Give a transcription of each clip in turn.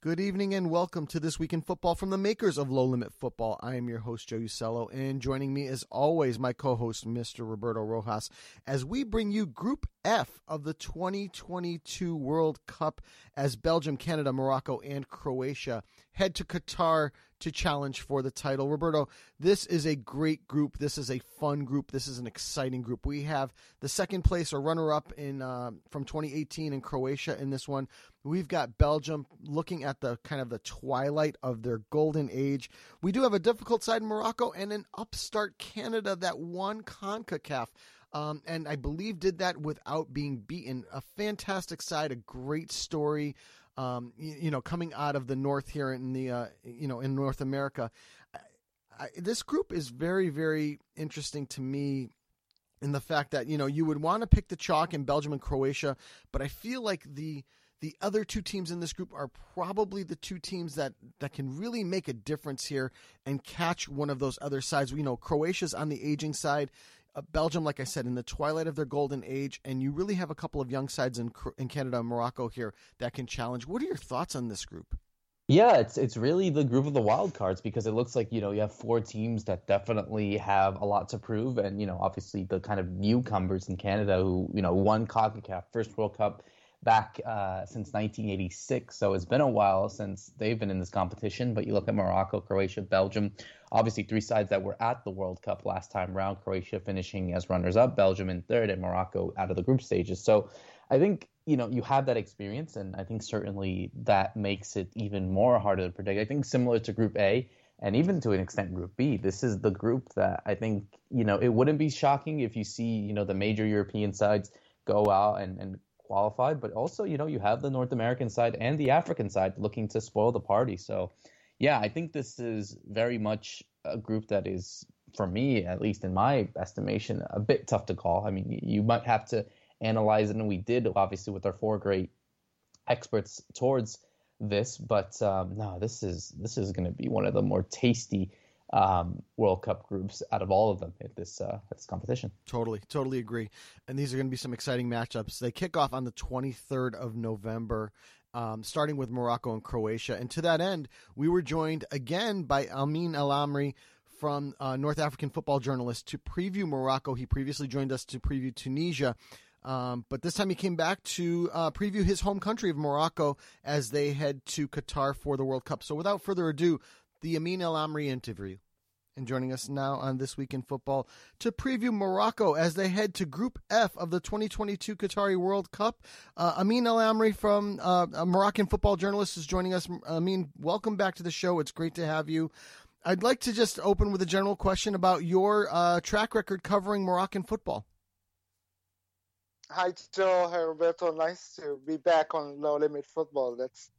Good evening and welcome to This Week in Football from the makers of Low Limit Football. I am your host, Joe Usello, and joining me as always, my co host, Mr. Roberto Rojas, as we bring you Group F of the 2022 World Cup as Belgium, Canada, Morocco, and Croatia head to Qatar to challenge for the title. Roberto, this is a great group. This is a fun group. This is an exciting group. We have the second place or runner up in uh, from 2018 in Croatia in this one. We've got Belgium looking at the kind of the twilight of their golden age. We do have a difficult side in Morocco and an upstart Canada that won CONCACAF. Um, and I believe did that without being beaten. A fantastic side, a great story um, you, you, know, coming out of the north here in the, uh, you know, in North America. I, I, this group is very, very interesting to me in the fact that, you know, you would want to pick the chalk in Belgium and Croatia, but I feel like the, the other two teams in this group are probably the two teams that, that can really make a difference here and catch one of those other sides. You know, Croatia's on the aging side. Uh, Belgium, like I said, in the twilight of their golden age, and you really have a couple of young sides in in Canada and Morocco here that can challenge. What are your thoughts on this group? Yeah, it's it's really the group of the wild cards because it looks like you know you have four teams that definitely have a lot to prove, and you know obviously the kind of newcomers in Canada who you know won Concacaf first World Cup back uh, since 1986. So it's been a while since they've been in this competition. But you look at Morocco, Croatia, Belgium, obviously three sides that were at the World Cup last time round. Croatia finishing as runners up, Belgium in third, and Morocco out of the group stages. So I think you know you have that experience, and I think certainly that makes it even more harder to predict. I think similar to Group A. And even to an extent, Group B, this is the group that I think, you know, it wouldn't be shocking if you see, you know, the major European sides go out and, and qualified, but also, you know, you have the North American side and the African side looking to spoil the party. So, yeah, I think this is very much a group that is, for me, at least in my estimation, a bit tough to call. I mean, you might have to analyze it, and we did, obviously, with our four great experts towards this. But um, no, this is this is going to be one of the more tasty um, World Cup groups out of all of them at this uh, at this competition. Totally, totally agree. And these are going to be some exciting matchups. They kick off on the 23rd of November. Um, starting with Morocco and Croatia. And to that end, we were joined again by Amin El Amri from uh, North African Football Journalist to preview Morocco. He previously joined us to preview Tunisia. Um, but this time he came back to uh, preview his home country of Morocco as they head to Qatar for the World Cup. So without further ado, the Amin El Amri interview. And joining us now on This Week in Football to preview Morocco as they head to Group F of the 2022 Qatari World Cup. Uh, Amin El Amri from uh, a Moroccan football journalist is joining us. Amin, welcome back to the show. It's great to have you. I'd like to just open with a general question about your uh, track record covering Moroccan football. Hi, Joe. Hi, Roberto. Nice to be back on Low Limit Football. That's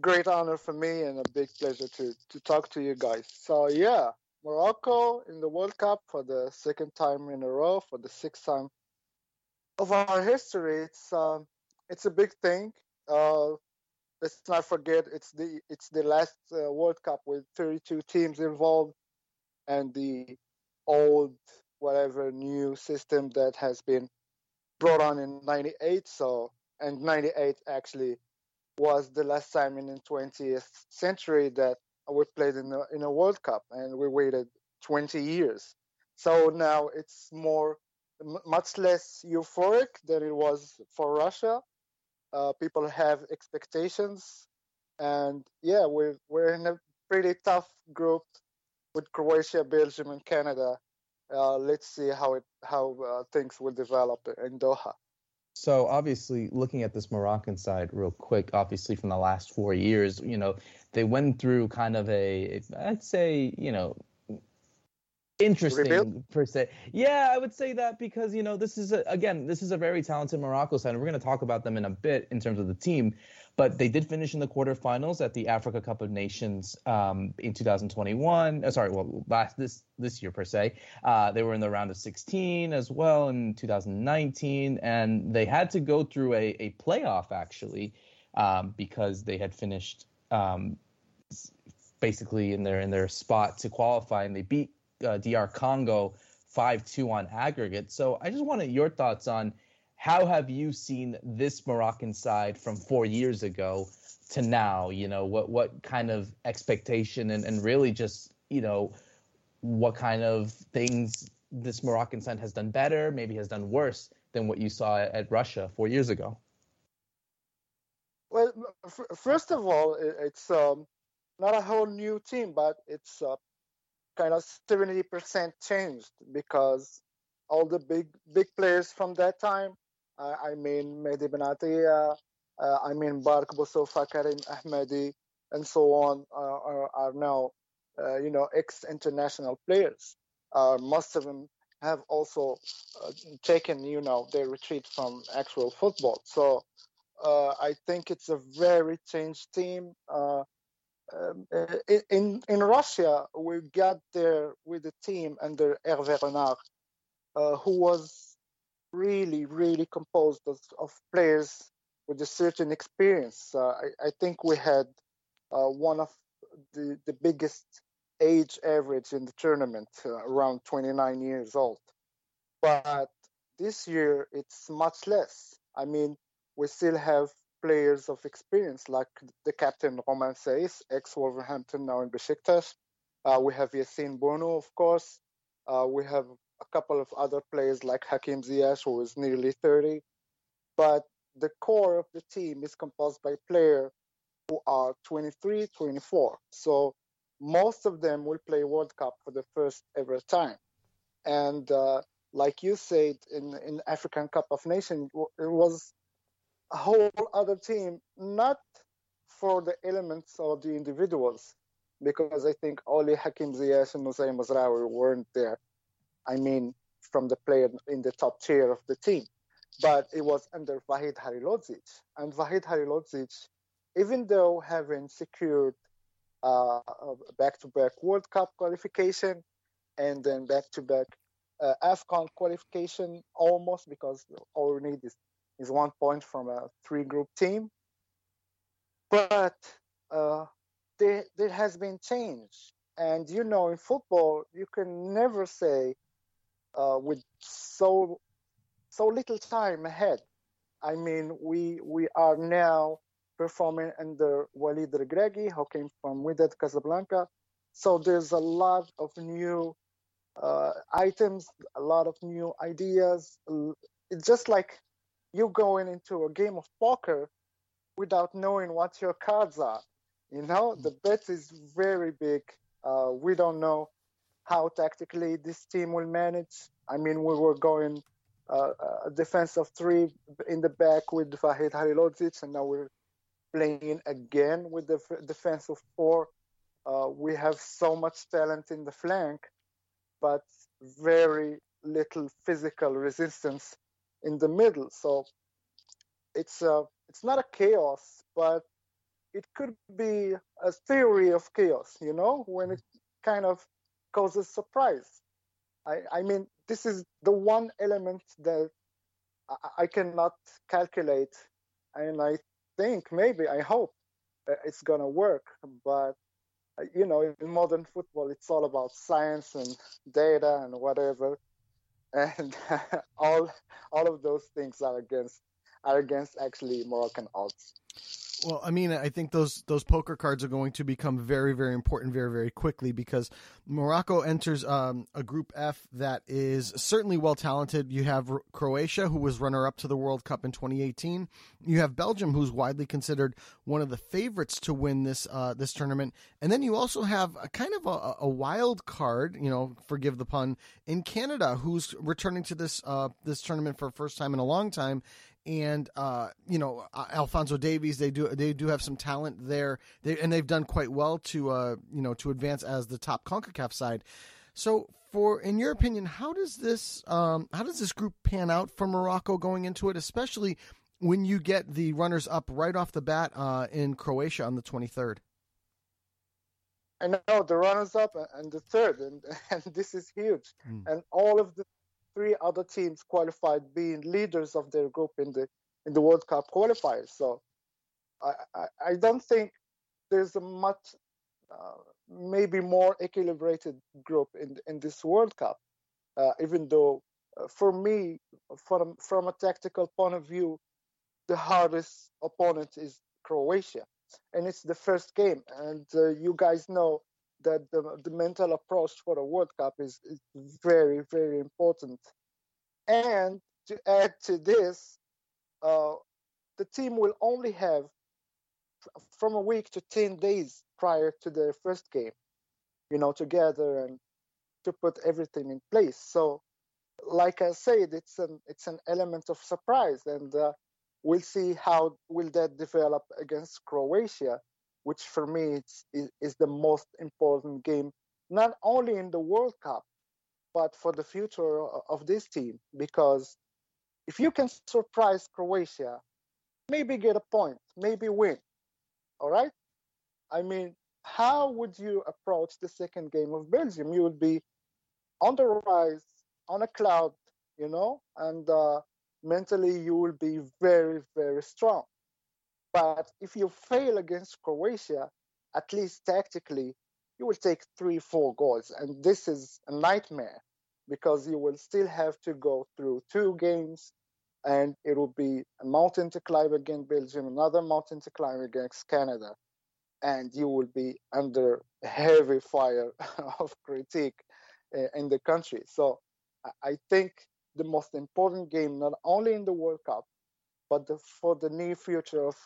great honor for me and a big pleasure to to talk to you guys. So yeah, Morocco in the World Cup for the second time in a row, for the sixth time of our history. It's um, it's a big thing. Uh, let's not forget it's the it's the last uh, World Cup with 32 teams involved, and the old whatever new system that has been brought on in '98. So and '98 actually was the last time in the 20th century that we played in a, in a World Cup, and we waited 20 years. So now it's more, much less euphoric than it was for Russia. Uh, people have expectations, and yeah, we're we're in a pretty tough group with Croatia, Belgium, and Canada. Uh, let's see how it how uh, things will develop in Doha. So obviously, looking at this Moroccan side real quick, obviously from the last four years, you know, they went through kind of a, I'd say, you know, interesting per se. Yeah, I would say that because you know this is a, again this is a very talented Morocco side, and we're going to talk about them in a bit in terms of the team. But they did finish in the quarterfinals at the Africa Cup of Nations um, in 2021. Uh, sorry, well, last this this year per se. Uh, they were in the round of 16 as well in 2019, and they had to go through a, a playoff actually um, because they had finished um, basically in their in their spot to qualify, and they beat uh, DR Congo five two on aggregate. So I just wanted your thoughts on how have you seen this Moroccan side from four years ago to now? You know, what what kind of expectation and, and really just, you know, what kind of things this Moroccan side has done better, maybe has done worse than what you saw at Russia four years ago? Well, f- first of all, it's um, not a whole new team, but it's uh, kind of 70% changed because all the big big players from that time uh, I mean Mehdi Benatia, uh, I mean Mbark Boussoufa, Karim Ahmadi, and so on uh, are, are, now, you know, ex-international players. most of them have also taken, you know, their retreat from actual football. So I think it's a very changed team. Um, in in Russia, we got there with the team under Hervé Renard, uh, who was really, really composed of, of players with a certain experience. Uh, I, I, think we had uh, one of the, the biggest age average in the tournament, uh, around 29 years old. But this year, it's much less. I mean, we still have players of experience like the captain Romain Saïss, ex-Wolverhampton, now in Besiktas. Uh, we have Yassine Bono, of course. Uh, we have a couple of other players like Hakim Ziyech, who is nearly 30. But the core of the team is composed by players who are 23, 24. So most of them will play World Cup for the first ever time. And uh, like you said, in in African Cup of Nations, it was a whole other team, not for the elements or the individuals, because I think only Hakim Ziyech and Noussair Mazraoui weren't there. I mean, from the player in the top tier of the team. But it was under Vahid Halilhodžić. And Vahid Halilhodžić, even though having secured uh, back-to-back World Cup qualification and then back-to-back uh, AFCON qualification almost because all we need is, is one point from a three-group team. But uh, there, there has been change. And you know, in football, you can never say uh, with so so little time ahead. I mean, we we are now performing under Walid Regragui, who came from Wydad Casablanca. So there's a lot of new uh, items, a lot of new ideas. It's just like you going into a game of poker without knowing what your cards are. You know, the bet is very big. Uh, we don't know how tactically this team will manage. I mean, we were going uh, a defense of three in the back with Vahid Halilhodžić, and now we're playing again with the f- defense of four. Uh, we have so much talent in the flank, but very little physical resistance in the middle. So it's a, uh, it's not a chaos, but it could be a theory of chaos, you know, when it kind of causes surprise. I, I mean, this is the one element that I, I cannot calculate, and I think maybe I hope it's gonna work. But uh, you know, in modern football, it's all about science and data and whatever, and all all of those things are against are against actually Moroccan odds. Well, I mean, I think those those poker cards are going to become very, very important very, very quickly because Morocco enters um, a Group F that is certainly well talented. You have Croatia, who was runner up to the World Cup in 2018. You have Belgium, who's widely considered one of the favorites to win this uh, this tournament, and then you also have a kind of a, a, wild card. You know, forgive the pun, in Canada, who's returning to this uh, this tournament for the first time in a long time and uh, you know uh, Alfonso Davies. They do they do have some talent there, they, and they've done quite well to uh, you know to advance as the top Concacaf side. So, for in your opinion, how does this um, how does this group pan out for Morocco going into it, especially when you get the runners up right off the bat uh, in Croatia on the twenty third? I know the runners up and the third, and, and this is huge. Mm. And all of the three other teams qualified being leaders of their group in the in the World Cup qualifiers. So I, I, I don't think there's a much uh, maybe more equilibrated group in in this World Cup, uh, even though uh, for me, from from a tactical point of view, the hardest opponent is Croatia, and it's the first game. And uh, you guys know that the, the mental approach for a World Cup is, is very, very important. And to add to this, uh, the team will only have from a week to 10 days prior to their first game, you know, together and to put everything in place. So, like I said, it's an it's an element of surprise, and uh, we'll see how will that develop against Croatia, which for me is, is the most important game, not only in the World Cup, but for the future of this team. Because if you can surprise Croatia, maybe get a point, maybe win. All right? I mean, how would you approach the second game of Belgium? You would be on the rise, on a cloud, you know, and uh, mentally you will be very, very strong. But if you fail against Croatia, at least tactically, you will take three, four goals. And this is a nightmare because you will still have to go through two games and it will be a mountain to climb against Belgium, another mountain to climb against Canada. And you will be under heavy fire of critique eh, in the country. So I think the most important game, not only in the World Cup, but the, for the near future of,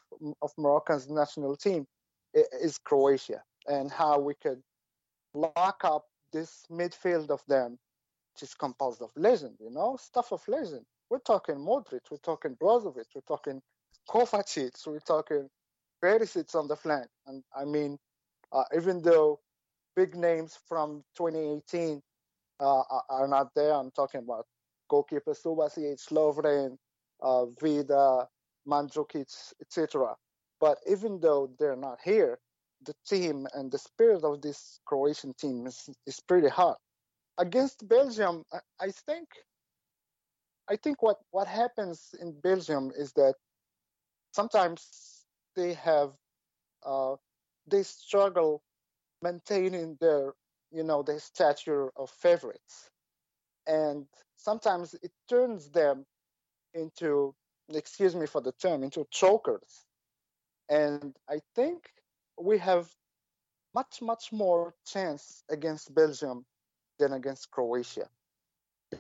of Moroccan's national team is Croatia and how we could lock up this midfield of them, which is composed of legend, you know, stuff of legend. We're talking Modric, we're talking Brozovic, we're talking Kovacic, we're talking Perisic on the flank. And I mean, uh, even though big names from 2018 uh, are not there, I'm talking about goalkeeper Subasic, Lovren, uh, Vida, etc. But even though they're not here, the team and the spirit of this Croatian team is, is pretty hard. Against Belgium, I, I think I think what, what happens in Belgium is that sometimes they have uh, they struggle maintaining their you know their stature of favorites, and sometimes it turns them into excuse me for the term into chokers. And i think we have much much more chance against belgium than against croatia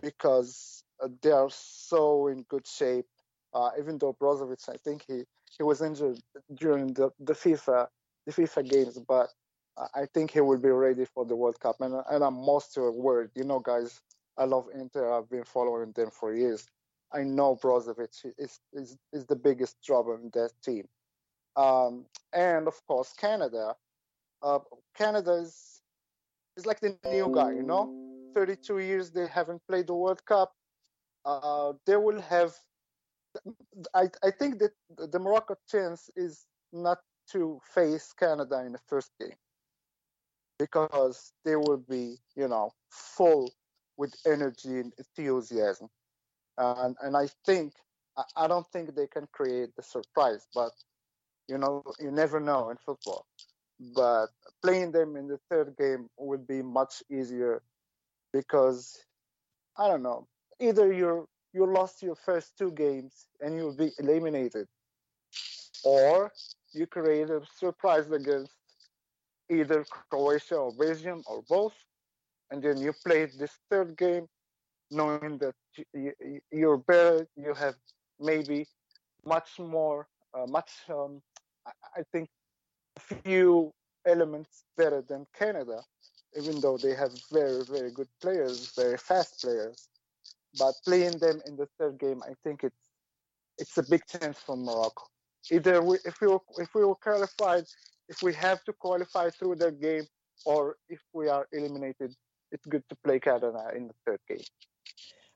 because uh, they are so in good shape. Uh, even though brozovic i think he he was injured during the, the fifa the fifa games but i think he will be ready for the world cup. And, and i'm most worried you know guys i love inter. I've been following them for years I know Brozovic is, is, is the biggest trouble in that team. Um, and of course, Canada. Uh, Canada is, is like the new guy, you know? 32 years they haven't played the World Cup. Uh, they will have. I, I think that the Morocco chance is not to face Canada in the first game because they will be, you know, full with energy and enthusiasm and and I think I don't think they can create the surprise, but you know you never know in football. But playing them in the third game would be much easier because I don't know either you're you lost your first two games and you'll be eliminated, or you create a surprise against either Croatia or Belgium or both, and then you play this third game knowing that you're better, you have maybe much more, uh, much, um, I think, few elements better than Canada, even though they have very, very good players, very fast players. But playing them in the third game, I think it's it's a big chance for Morocco. Either we, if we if we were qualified, if we have to qualify through the game, or if we are eliminated, it's good to play Canada in the third game.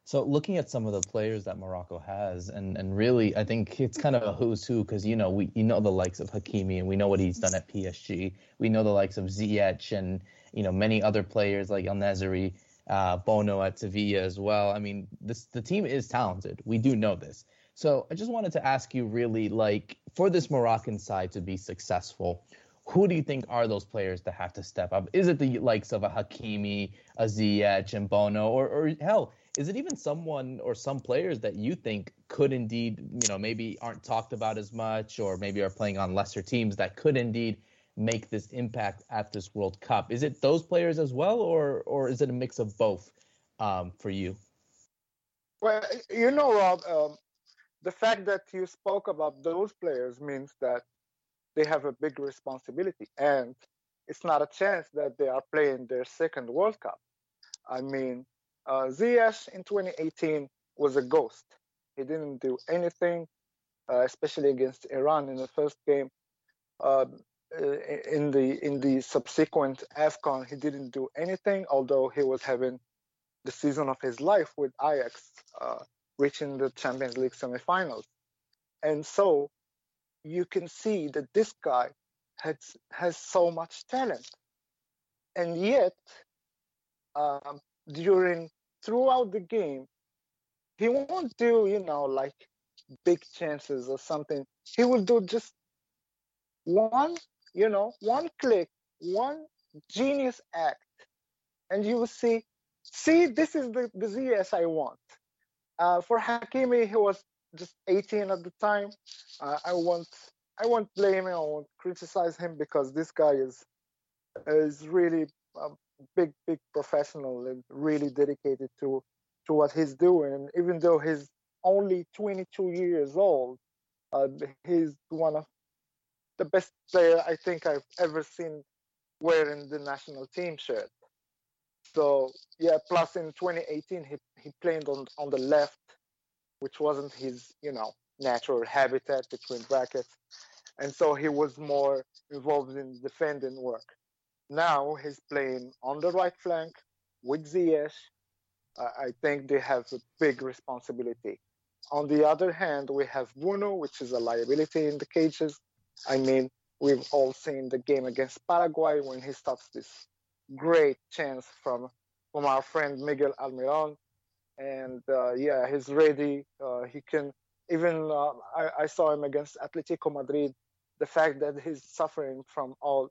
So looking at some of the players that Morocco has, and, and really, I think it's kind of a who's who because you know we you know the likes of Hakimi and we know what he's done at PSG. We know the likes of Ziyech and you know many other players like El Nesyri, uh, Bono at Sevilla as well. I mean, this the team is talented. We do know this. So I just wanted to ask you really like for this Moroccan side to be successful, who do you think are those players that have to step up? Is it the likes of a Hakimi, a Ziyech, and Bono, or, or hell, is it even someone or some players that you think could indeed, you know, maybe aren't talked about as much, or maybe are playing on lesser teams that could indeed make this impact at this World Cup? Is it those players as well, or or is it a mix of both um, for you? Well, you know, Rob, um, the fact that you spoke about those players means that they have a big responsibility, and it's not a chance that they are playing their second World Cup. I mean, uh, Ziyech in 2018 was a ghost. He didn't do anything, uh, especially against Iran in the first game. Uh, in the in the subsequent AFCON, he didn't do anything, although he was having the season of his life with Ajax, uh, reaching the Champions League semifinals. And so you can see that this guy has has so much talent, and yet um, during throughout the game, he won't do you know like big chances or something. He will do just one you know one click, one genius act, and you will see see this is the, the Ziyech I want. Uh, for Hakimi, he was just 18 at the time. Uh, I won't I won't blame him. I won't criticize him because this guy is is really a big big professional and really dedicated to to what he's doing. And even though he's only 22 years old, uh, he's one of the best player I think I've ever seen wearing the national team shirt. So yeah, plus in 2018 he he played on on the left which wasn't his, you know, natural habitat between brackets. And so he was more involved in defending work. Now he's playing on the right flank with Ziyech. I think they have a big responsibility. On the other hand, we have Bounou, which is a liability in the cages. I mean, we've all seen the game against Paraguay when he stops this great chance from from our friend Miguel Almiron and uh, yeah, he's ready. Uh, he can even. Uh, I, I, saw him against Atletico Madrid. The fact that he's suffering from all,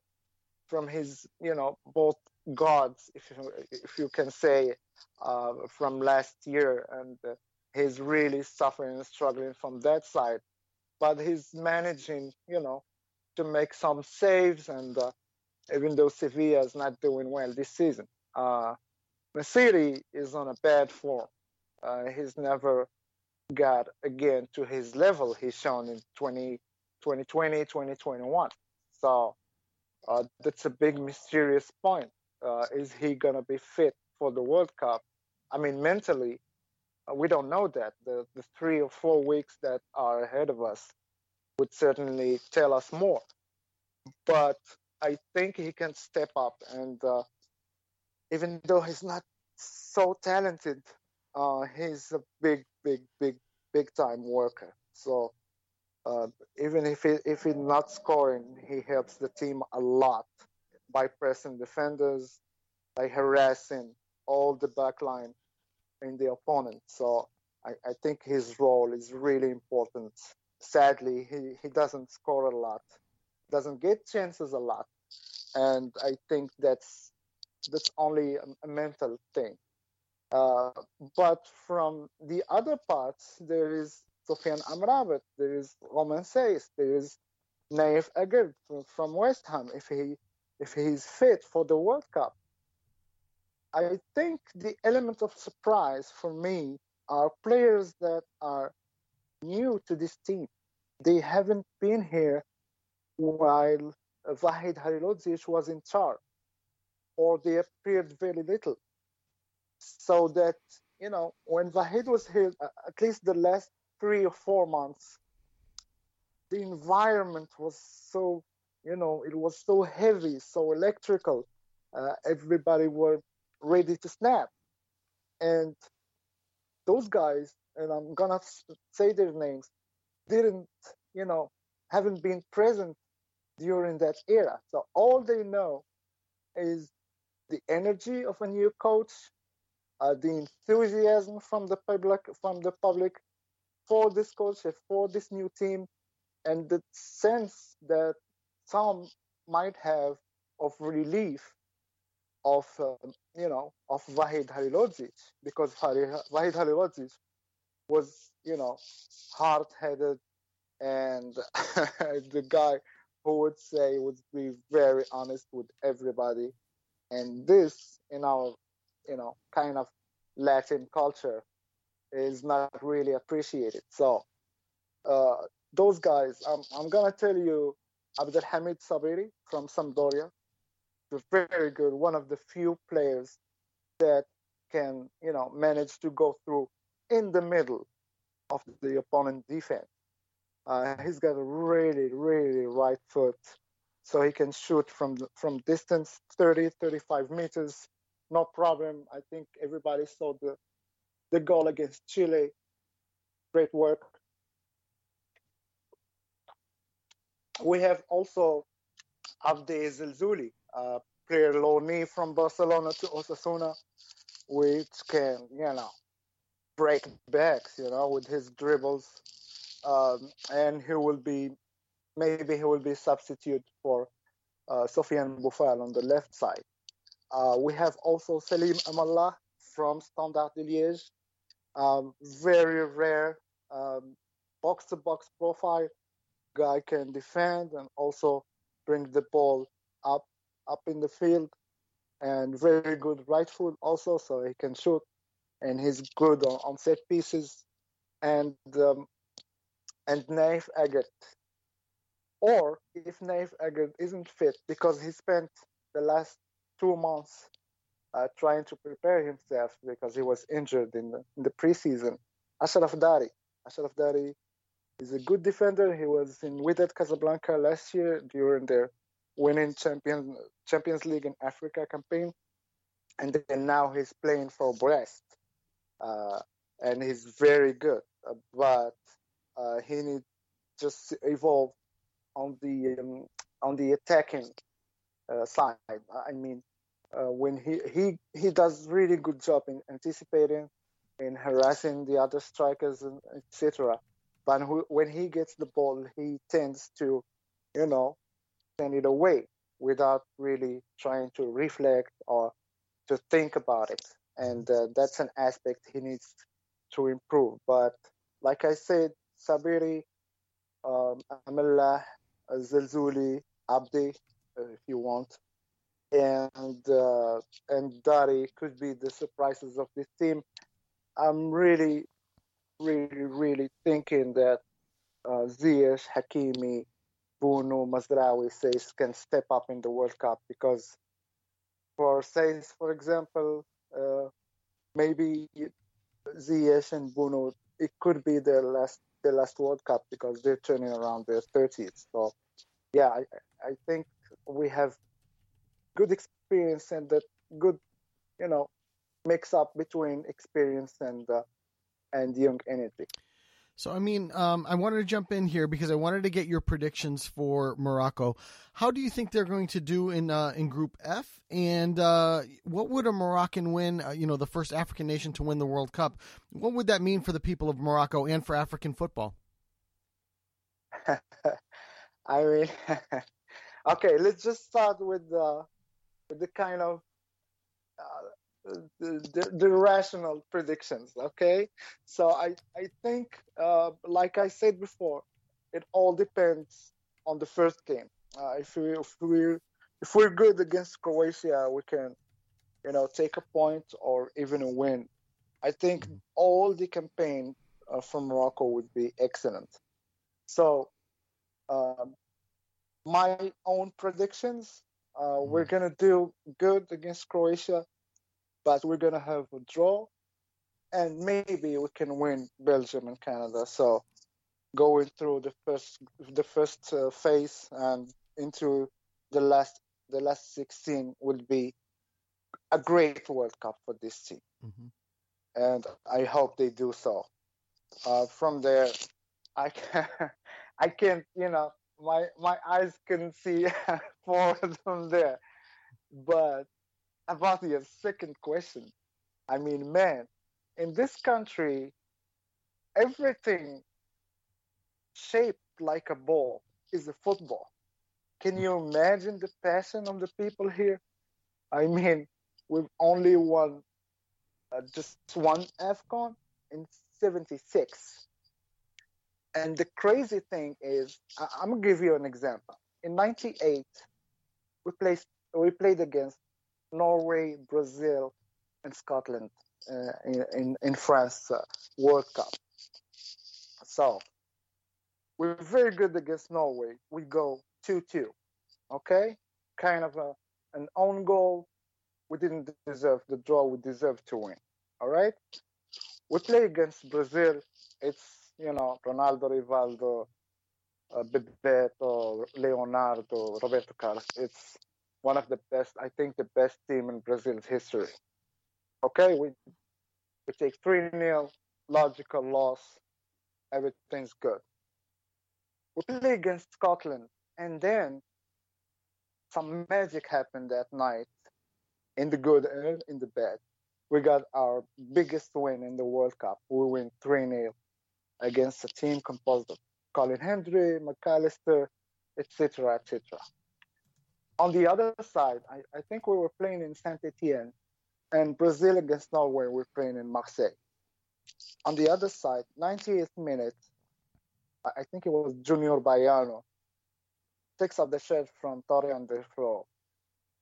from his, you know, both gods, if you, if you can say, uh, from last year, and uh, he's really suffering and struggling from that side. But he's managing, you know, to make some saves, and uh, even though Sevilla is not doing well this season. Uh, city is on a bad form. Uh, he's never got again to his level he's shown in 20, 2020, 2021. So uh, that's a big mysterious point. Uh, is he gonna be fit for the World Cup? I mean, mentally, uh, we don't know that. The the three or four weeks that are ahead of us would certainly tell us more. But I think he can step up, and uh, even though he's not so talented uh, he's a big, big, big, big time worker. So uh, even if he, if he's not scoring, he helps the team a lot by pressing defenders, by harassing all the backline in the opponent. So I, I think his role is really important. Sadly, he, he doesn't score a lot, doesn't get chances a lot, and I think that's that's only a, a mental thing. Uh, but from the other parts, there is Sofiane Amrabat, there is Romain Saïss, there is Nayef Aguerd from West Ham, if he if he's fit for the World Cup. I think the element of surprise for me are players that are new to this team. They haven't been here while Vahid Halilhodžić was in charge, or they appeared very little so that you know when Vahid was here, uh, at least the last three or four months, the environment was so you know it was so heavy, so electrical. Uh, everybody were ready to snap, and those guys, and I'm gonna say their names, didn't you know haven't been present during that era. So all they know is the energy of a new coach, uh, the enthusiasm from the public from the public for this culture, for this new team, and the sense that some might have of relief of uh, you know of Vahid Halilhodžić because Vahid Halilhodžić was you know hard-headed and the guy who would say would be very honest with everybody. And this in our you know kind of Latin culture is not really appreciated so uh, those guys I'm, I'm gonna tell you Abdelhamid Sabiri from Sampdoria very good, one of the few players that can, you know, manage to go through in the middle of the opponent defense. Uh, he's got a really, really right foot, so he can shoot from from distance 30, 35 meters, no problem. I think everybody saw the the goal against Chile. Great work. We have also Abde Ezzalzouli, uh, player loanee from Barcelona to Osasuna, which can, you know, break backs, you know, with his dribbles. Um, and he will be, maybe he will be substitute for uh, Sofiane Boufal on the left side. Uh, we have also Salim Amallah from Standard de Liège. Um, very rare um, box-to-box profile. Guy can defend and also bring the ball up up in the field and very good right foot also, so he can shoot. And he's good on, on set pieces. And um, and Nayef Aguerd. Or if Nayef Aguerd isn't fit because he spent the last two months uh, trying to prepare himself because he was injured in the, in the preseason, Ashraf Dari. Dari is a good defender. He was in Wydad Casablanca last year during their winning champion Champions League in Africa campaign, and then now he's playing for Brest, uh, and he's very good. Uh, but uh, he needs just evolve on the um, on the attacking uh, side. I mean, uh, when he he he does really good job in anticipating, and harassing the other strikers, and etc. But when he gets the ball, he tends to, you know, send it away without really trying to reflect or to think about it. And uh, that's an aspect he needs to improve. But like I said, Sabiri, um, Amallah, Ezzalzouli, Abdi, uh, if you want, and uh, and Dari could be the surprises of this team. I'm really, really, really thinking that uh, Ziyech, Hakimi, Bounou Mazraoui says can step up in the World Cup because for says for example uh, maybe Ziyech and Bounou it could be their last their last World Cup because they're turning around their 30s so yeah I, I think we have good experience and that good you know mix up between experience and uh, and young energy so, I mean, um, I wanted to jump in here because I wanted to get your predictions for Morocco. How do you think they're going to do in uh, in Group F? And uh, what would a Moroccan win? Uh, you know, the first African nation to win the World Cup. What would that mean for the people of Morocco and for African football? I mean, okay, let's just start with the with the kind of uh, the, the, rational predictions. Okay, so I I think uh, like I said before, it all depends on the first game. Uh, if we if we if we're good against Croatia, we can you know take a point or even a win. I think mm-hmm. all the campaign uh, from Morocco would be excellent. So um, my own predictions. Uh, we're mm-hmm. gonna do good against Croatia but we're gonna have a draw, and maybe we can win Belgium and Canada. So going through the first the first uh, phase and into the last the last 16 will be a great World Cup for this team, mm-hmm. and I hope they do so. Uh, from there, I can I can't you know my my eyes can see forward from there, but about your second question, I mean, man, in this country, everything shaped like a ball is a football. Can you imagine the passion of the people here? I mean, we've only won uh, just one AFCON in 76. And the crazy thing is, I- I'm gonna give you an example. In '98, we played we played against Norway, Brazil, and Scotland uh, in, in in France uh, World Cup. So we're very good against Norway. We go 2-2. Okay, kind of a, an own goal. We didn't deserve the draw. We deserve to win. All right. We play against Brazil. It's you know Ronaldo, Rivaldo, uh, Bebeto, Leonardo, Roberto Carlos. It's one of the best. I think the best team in Brazil's history. Okay, we we take three 0 logical loss. Everything's good. We play against Scotland, and then some magic happened that night, in the good and in the bad. We got our biggest win in the World Cup. We win 3 0 against a team composed of Colin Hendry, McAllister, etc., etc. On the other side, I, I think we were playing in Saint Etienne, and Brazil against Norway, we're playing in Marseille. On the other side, 98th minute, I, think it was Junior Baiano, takes up the shed from Torre on the floor.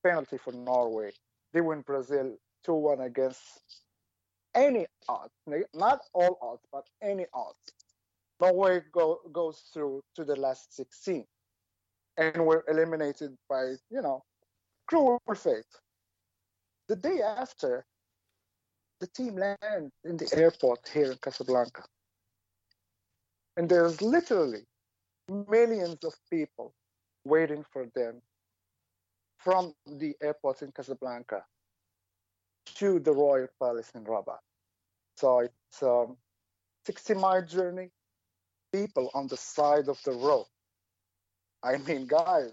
penalty for Norway. They win Brazil 2 1 against any odds, not all odds, but any odds. Norway go, goes through to the last 16 and we're eliminated by, you know, cruel fate. The day after, the team lands in the airport here in Casablanca. And there's literally millions of people waiting for them from the airport in Casablanca to the Royal Palace in Rabat. So it's a 60 mile journey, people on the side of the road. I mean, guys,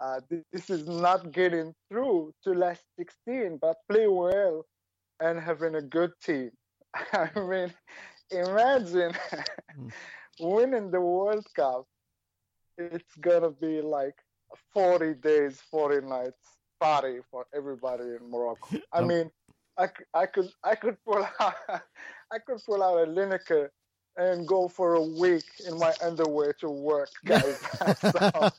uh, this is not getting through to last 16, but play well and having a good team. I mean, imagine winning the World Cup. It's gonna be like 40 days, 40 nights party for everybody in Morocco. I Um, mean, I, I could I could pull out I could pull out a Lineker and go for a week in my underwear to work, guys. so,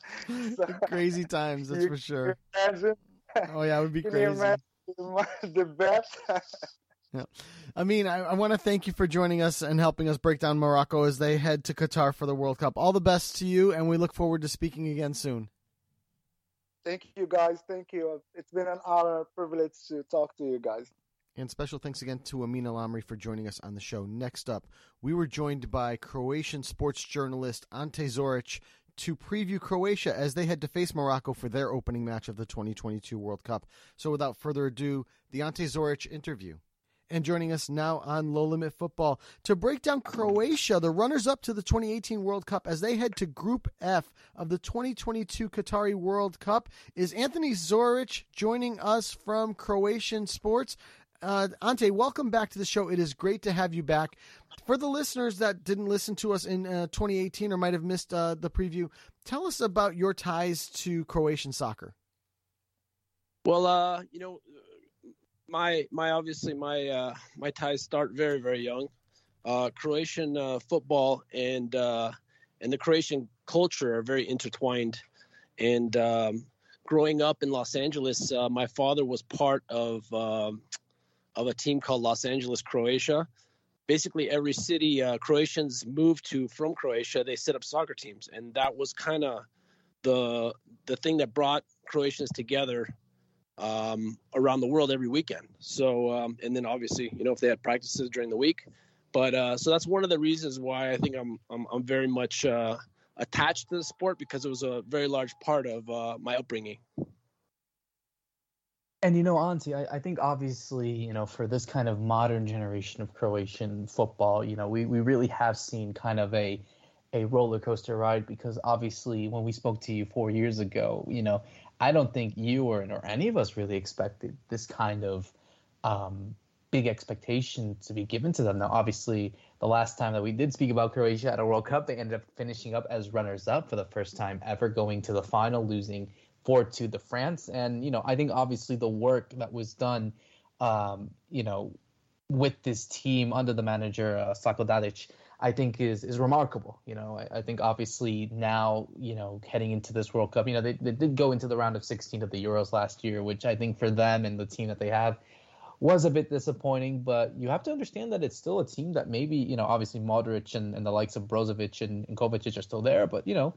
so crazy times, that's for sure. imagine, Oh yeah, it would be crazy. the bet? I mean, I, I want to thank you for joining us and helping us break down Morocco as they head to Qatar for the World Cup. All the best to you, and we look forward to speaking again soon. Thank you, guys. Thank you. It's been an honor, privilege to talk to you guys. And special thanks again to Amin El Amri for joining us on the show. Next up, we were joined by Croatian sports journalist Ante Zoric to preview Croatia as they head to face Morocco for their opening match of the 2022 World Cup. So without further ado, the Ante Zoric interview. And joining us now on Low Limit Football to break down Croatia, the runners up to the 2018 World Cup, as they head to Group F of the 2022 Qatari World Cup, is Anthony Zoric joining us from Croatian Sports. Uh, Ante, welcome back to the show. It is great to have you back. For the listeners that didn't listen to us in uh, 2018 or might have missed uh, the preview, tell us about your ties to Croatian soccer. Well, uh, you know, my my obviously my uh, my ties start very very young. Uh, Croatian uh, football and uh, and the Croatian culture are very intertwined. And um, growing up in Los Angeles, uh, my father was part of um, of a team called Los Angeles Croatia. Basically, every city uh, Croatians move to from Croatia, they set up soccer teams, and that was kind of the the thing that brought Croatians together um, around the world every weekend. So, um, and then obviously, you know, if they had practices during the week. But uh, so that's one of the reasons why I think I'm I'm, I'm very much uh, attached to the sport because it was a very large part of uh, my upbringing. And you know, Ante, I, I think obviously, you know, for this kind of modern generation of Croatian football, you know, we, we really have seen kind of a a roller coaster ride because obviously when we spoke to you four years ago, you know, I don't think you or or any of us really expected this kind of um, big expectation to be given to them. Now, obviously, the last time that we did speak about Croatia at a World Cup, they ended up finishing up as runners up for the first time ever, going to the final, losing 4 2 to France. And, you know, I think obviously the work that was done, um, you know, with this team under the manager, uh, Zlatko Dalic, I think is is remarkable. You know, I, I, think obviously now, you know, heading into this World Cup, you know, they, they did go into the round of 16 of the Euros last year, which I think for them and the team that they have was a bit disappointing. But you have to understand that it's still a team that maybe, you know, obviously Modric and, and the likes of Brozovic and, and Kovacic are still there, but you know,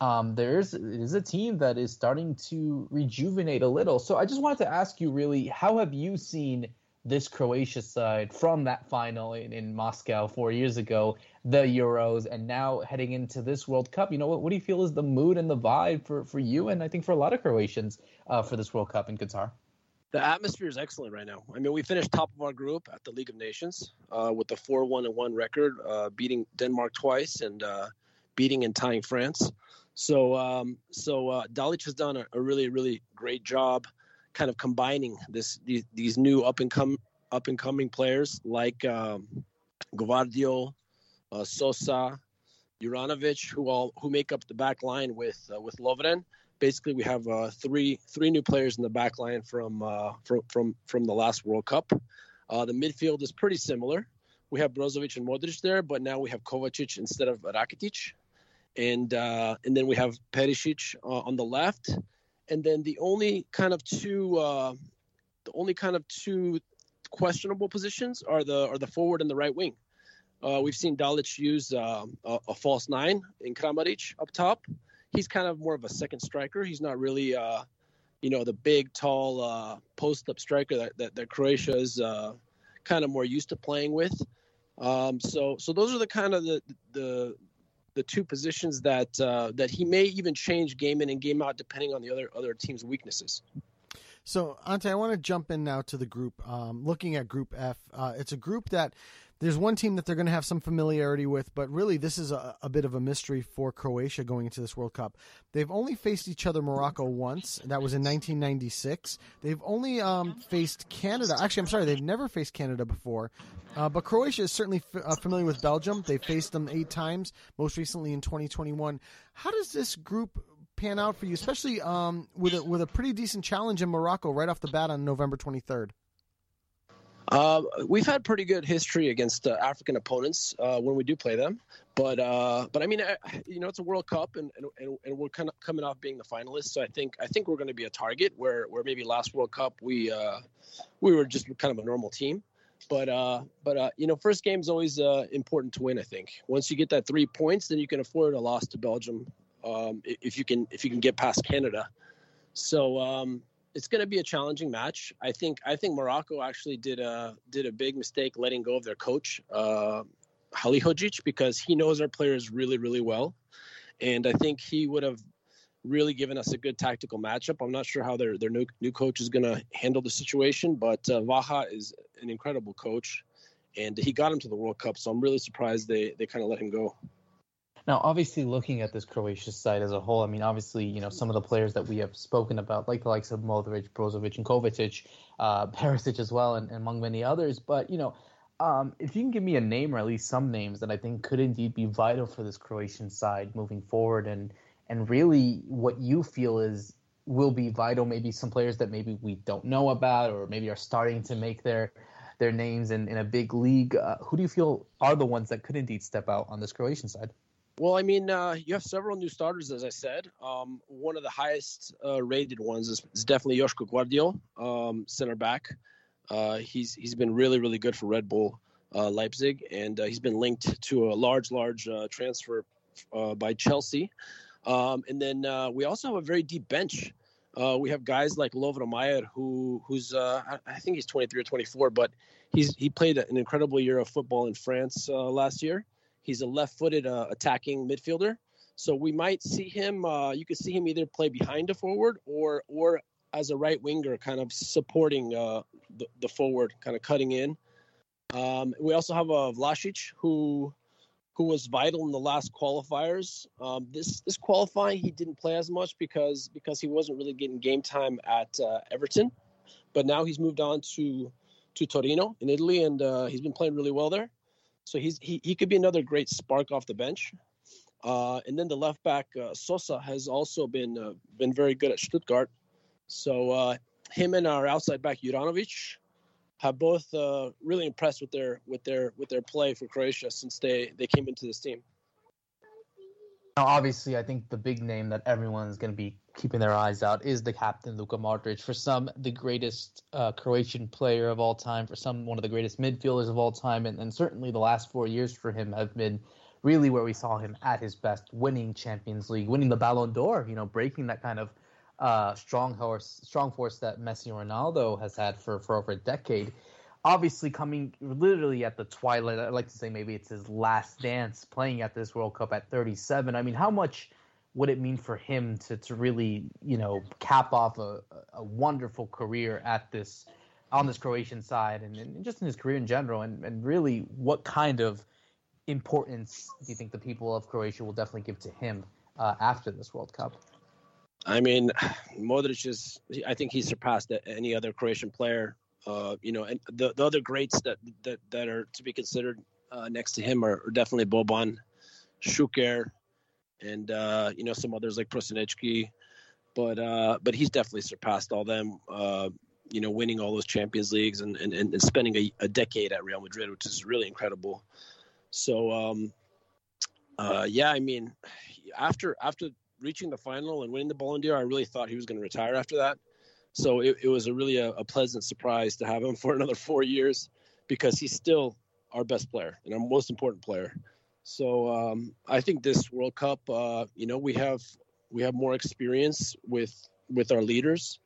um, there's is a team that is starting to rejuvenate a little. So I just wanted to ask you, really, how have you seen? This Croatia side from that final in, in Moscow four years ago, the Euros, and now heading into this World Cup. You know, what, what do you feel is the mood and the vibe for, for you and I think for a lot of Croatians uh, for this World Cup in Qatar? The atmosphere is excellent right now. I mean, we finished top of our group at the League of Nations uh, with a 4 1 and 1 record, uh, beating Denmark twice and uh, beating and tying France. So, um, so uh, Dalic has done a, a really, really great job kind of combining this these, these new up and come up and coming players like um, Gvardiol, uh, Sosa, Juranovic, who all who make up the back line with uh, with Lovren. Basically, we have uh, three three new players in the back line from uh, from from from the last World Cup. Uh, the midfield is pretty similar. We have Brozovic and Modric there, but now we have Kovacic instead of Rakitic, and uh, and then we have Perisic on the left, and then the only kind of two uh, the only kind of two questionable positions are the are the forward and the right wing. Uh, we've seen Dalic use uh, a, a, false nine in Kramaric up top. He's kind of more of a second striker. He's not really, uh, you know, the big, tall uh, post-up striker that, that, that Croatia is uh, kind of more used to playing with. Um, so, so those are the kind of the the the two positions that uh, that he may even change game in and game out depending on the other other team's weaknesses. So, Ante, I want to jump in now to the group. Um, looking at Group F, uh, it's a group that there's one team that they're going to have some familiarity with, but really this is a, a, bit of a mystery for Croatia going into this World Cup. They've only faced each other Morocco once. That was in 1996. They've only um, faced Canada. Actually, I'm sorry, they've never faced Canada before. Uh, but Croatia is certainly f- uh, familiar with Belgium. They faced them eight times, most recently in 2021. How does this group pan out for you, especially um, with a, with a pretty decent challenge in Morocco right off the bat on November 23rd? Uh, we've had pretty good history against uh, African opponents uh, when we do play them, but uh, but I mean, you know, it's a World Cup, and, and, and we're kind of coming off being the finalists, so I think I think we're going to be a target where where maybe last World Cup we uh, we were just kind of a normal team, but but you know, first game is always important to win. I think once you get that three points, then you can afford a loss to Belgium um, if you can if you can get past Canada. So um, it's going to be a challenging match. I think I think Morocco actually did a did a big mistake letting go of their coach uh, Halilhodžić because he knows our players really really well, and I think he would have really given us a good tactical matchup. I'm not sure how their their new new coach is going to handle the situation, but uh, Vaha is an incredible coach, and he got him to the World Cup. So I'm really surprised they they kind of let him go. Now, obviously, looking at this Croatia side as a whole, I mean, obviously, you know, some of the players that we have spoken about, like the likes of Modric, Brozovic, and Kovacic, uh, Perisic as well, and, and, among many others. But, you know, um, if you can give me a name or at least some names that I think could indeed be vital for this Croatian side moving forward, and and really what you feel is will be vital, maybe some players that maybe we don't know about or maybe are starting to make their their names in, in a big league. Uh, who do you feel are the ones that could indeed step out on this Croatian side? Well, I mean, uh, you have several new starters, as I said. Um, one of the highest uh, rated ones is, is definitely Joško Gvardiol, um, center back. Uh, he's he's been really really good for Red Bull uh, Leipzig, and uh, he's been linked to a large large uh, transfer by Chelsea. Um, and then we also have a very deep bench. we have guys like Lovro Majer, who who's I, I, think he's 23 or 24, but he's he played an incredible year of football in France last year He's a left-footed uh, attacking midfielder, so we might see him. Uh, you could see him either play behind a forward or or as a right winger, kind of supporting uh, the, the forward, kind of cutting in. Um, we also have uh, Vlasic who who was vital in the last qualifiers. Um, this this qualifying he didn't play as much because because he wasn't really getting game time at uh, Everton, but now he's moved on to to Torino in Italy, and uh, he's been playing really well there. So he's he, he could be another great spark off the bench. Uh, and then the left back uh, Sosa has also been uh, been very good at Stuttgart. So uh, him and our outside back Juranovic have both uh, really impressed with their with their with their play for Croatia since they they came into this team. Now, obviously, I think the big name that everyone's going to be keeping their eyes out is the captain, Luka Modric. For some, the greatest uh, Croatian player of all time. For some, one of the greatest midfielders of all time. And, and certainly the last four years for him have been really where we saw him at his best, winning Champions League, winning the Ballon d'Or, you know, breaking that kind of uh, strong horse, strong force that Messi and Ronaldo has had for, for over a decade obviously coming literally at the twilight. I'd like to say maybe it's his last dance playing at this World Cup at 37. I mean, how much would it mean for him to, to really, you know, cap off a, a wonderful career at this on this Croatian side and, and just in his career in general? And, and really, what kind of importance do you think the people of Croatia will definitely give to him uh, after this World Cup? I mean, Modric is, I think he surpassed any other Croatian player uh, you know, and the, the other greats that, that, that are to be considered uh, next to him are, are definitely Boban, Suker, and uh, you know some others like Prosinecki. But uh, but he's definitely surpassed all them. Uh, you know, winning all those Champions Leagues and and, and spending a, a decade at Real Madrid, which is really incredible. So um, uh, yeah, I mean, after after reaching the final and winning the Ballon d'Or, I really thought he was going to retire after that. So it, it was a really a, a, pleasant surprise to have him for another four years because he's still our best player and our most important player. So um, I think this World Cup, uh, you know, we have we have more experience with with our leaders,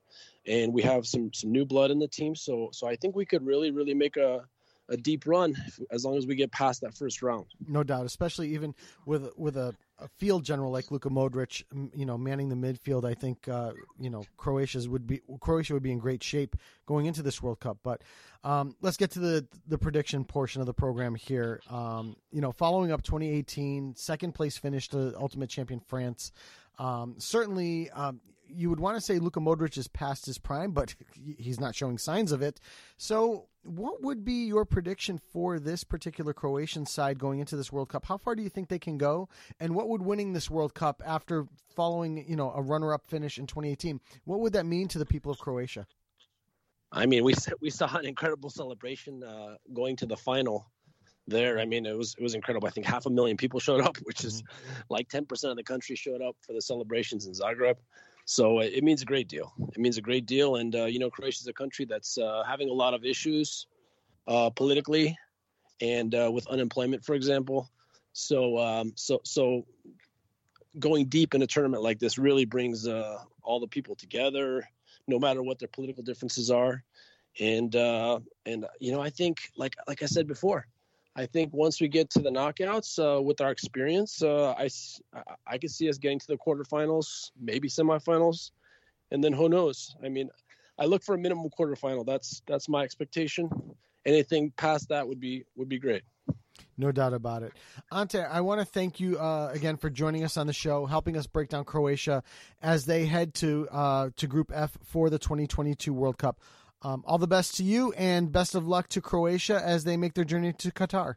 and we have some some new blood in the team. So so I think we could really really make a a deep run as long as we get past that first round. No doubt, especially even with with a a field general like Luka Modric, you know, manning the midfield, I think uh, you know Croatia's would be Croatia would be in great shape going into this World Cup. But um, let's get to the the prediction portion of the program here. Um, you know, following up 2018, second place finish to Ultimate Champion France. Um, certainly, um, you would want to say Luka Modric is past his prime, but he's not showing signs of it. So, what would be your prediction for this particular Croatian side going into this World Cup? How far do you think they can go? And what would winning this World Cup after following, you know, a runner-up finish in 2018, what would that mean to the people of Croatia? I mean, we we saw an incredible celebration uh, going to the final there. I mean, it was it was incredible. I think half a million people showed up, which is mm-hmm. like 10% of the country showed up for the celebrations in Zagreb. So uh, it means a great deal. It means a great deal. And, uh, you know, Croatia is a country that's uh, having a lot of issues uh, politically and uh, with unemployment, for example. So, um, so, so going deep in a tournament like this really brings uh, all the people together, no matter what their political differences are. And, and, you know, I think, like, like I said before, I think once we get to the knockouts uh, with our experience, uh, I, I could see us getting to the quarterfinals, maybe semifinals, and then who knows? I mean, I look for a minimum quarterfinal. That's that's my expectation. Anything past that would be would be great. No doubt about it. Ante, I want to thank you uh, again for joining us on the show, helping us break down Croatia as they head to uh, to Group F for the 2022 World Cup. Um, all the best to you, and best of luck to Croatia as they make their journey to Qatar.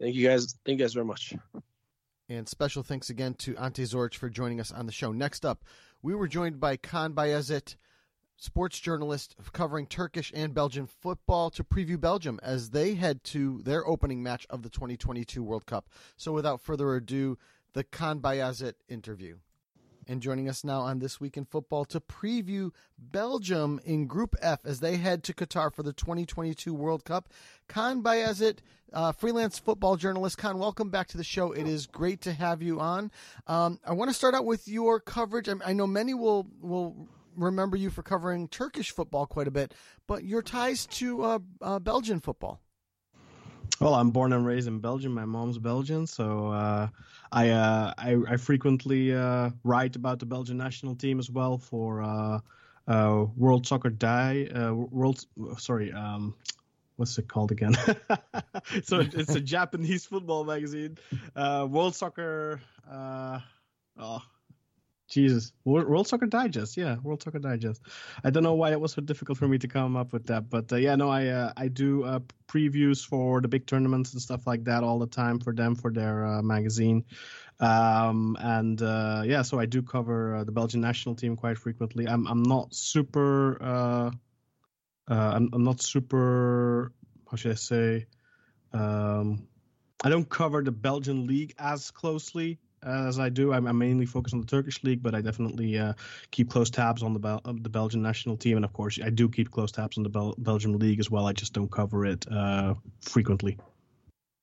Thank you guys. Thank you guys very much. And special thanks again to Ante Zoric for joining us on the show. Next up, we were joined by Kaan Bayazit, sports journalist covering Turkish and Belgian football, to preview Belgium as they head to their opening match of the 2022 World Cup. So without further ado, the Kaan Bayazit interview. And joining us now on This Week in Football to preview Belgium in Group F as they head to Qatar for the 2022 World Cup, Kaan Bayazit, uh, freelance football journalist. Kaan, welcome back to the show. It is great to have you on. Um, I want to start out with your coverage. I, I know many will will remember you for covering Turkish football quite a bit, but your ties to uh, uh, Belgian football. Well, I'm born and raised in Belgium. My mom's Belgian, so uh, I, uh, I, I frequently uh, write about the Belgian national team as well for uh, uh, World Soccer Day. Uh, World, sorry, um, what's it called again? so it's a Japanese football magazine. World Soccer. oh, Jesus, World Soccer Digest, yeah, World Soccer Digest. I don't know why it was so difficult for me to come up with that, but uh, yeah, no, I uh, I do uh, previews for the big tournaments and stuff like that all the time for them for their uh, magazine, um, and uh, yeah, so I do cover uh, the Belgian national team quite frequently. I'm I'm not super, I'm, I'm not super, how should I say, um, I don't cover the Belgian league as closely as I do. I'm, I'm, mainly focused on the Turkish league, but I definitely uh, keep close tabs on the Bel- the Belgian national team, and of course, I do keep close tabs on the Bel- Belgian league as well. I just don't cover it uh, frequently.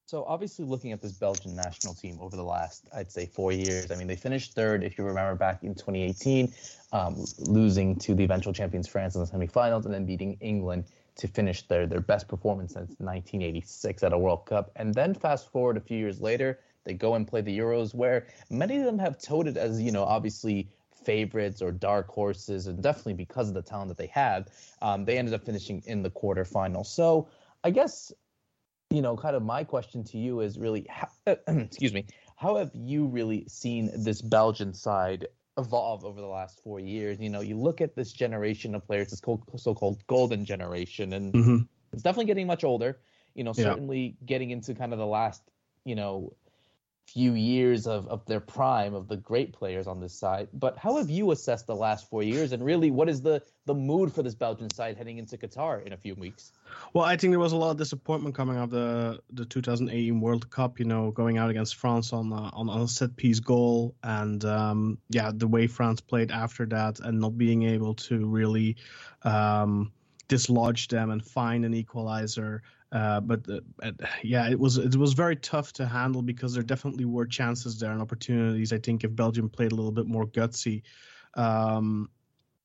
So obviously, looking at this Belgian national team over the last, I'd say, four years. I mean, they finished third, if you remember, back in 2018, um, losing to the eventual champions France in the semifinals, and then beating England to finish their their best performance since 1986 at a World Cup. And then fast forward a few years later they go and play the Euros, where many of them have touted as, you know, obviously favorites or dark horses, and definitely because of the talent that they have, um, they ended up finishing in the quarterfinal. So I guess, you know, kind of my question to you is really, how, excuse me, how have you really seen this Belgian side evolve over the last four years? You know, you look at this generation of players, this so-called golden generation, and mm-hmm. it's definitely getting much older. You know, certainly yeah. getting into kind of the last, you know, few years of, of their prime of the great players on this side. But how have you assessed the last four years, and really, what is the the mood for this Belgian side heading into Qatar in a few weeks? Well, I think there was a lot of disappointment coming out of the the 2018 World Cup. You know, going out against France on a, on a set piece goal, and um, yeah, the way France played after that, and not being able to really. Um, dislodge them and find an equalizer uh, but uh, yeah, it was it was very tough to handle because there definitely were chances there and opportunities. I think if Belgium played a little bit more gutsy, um,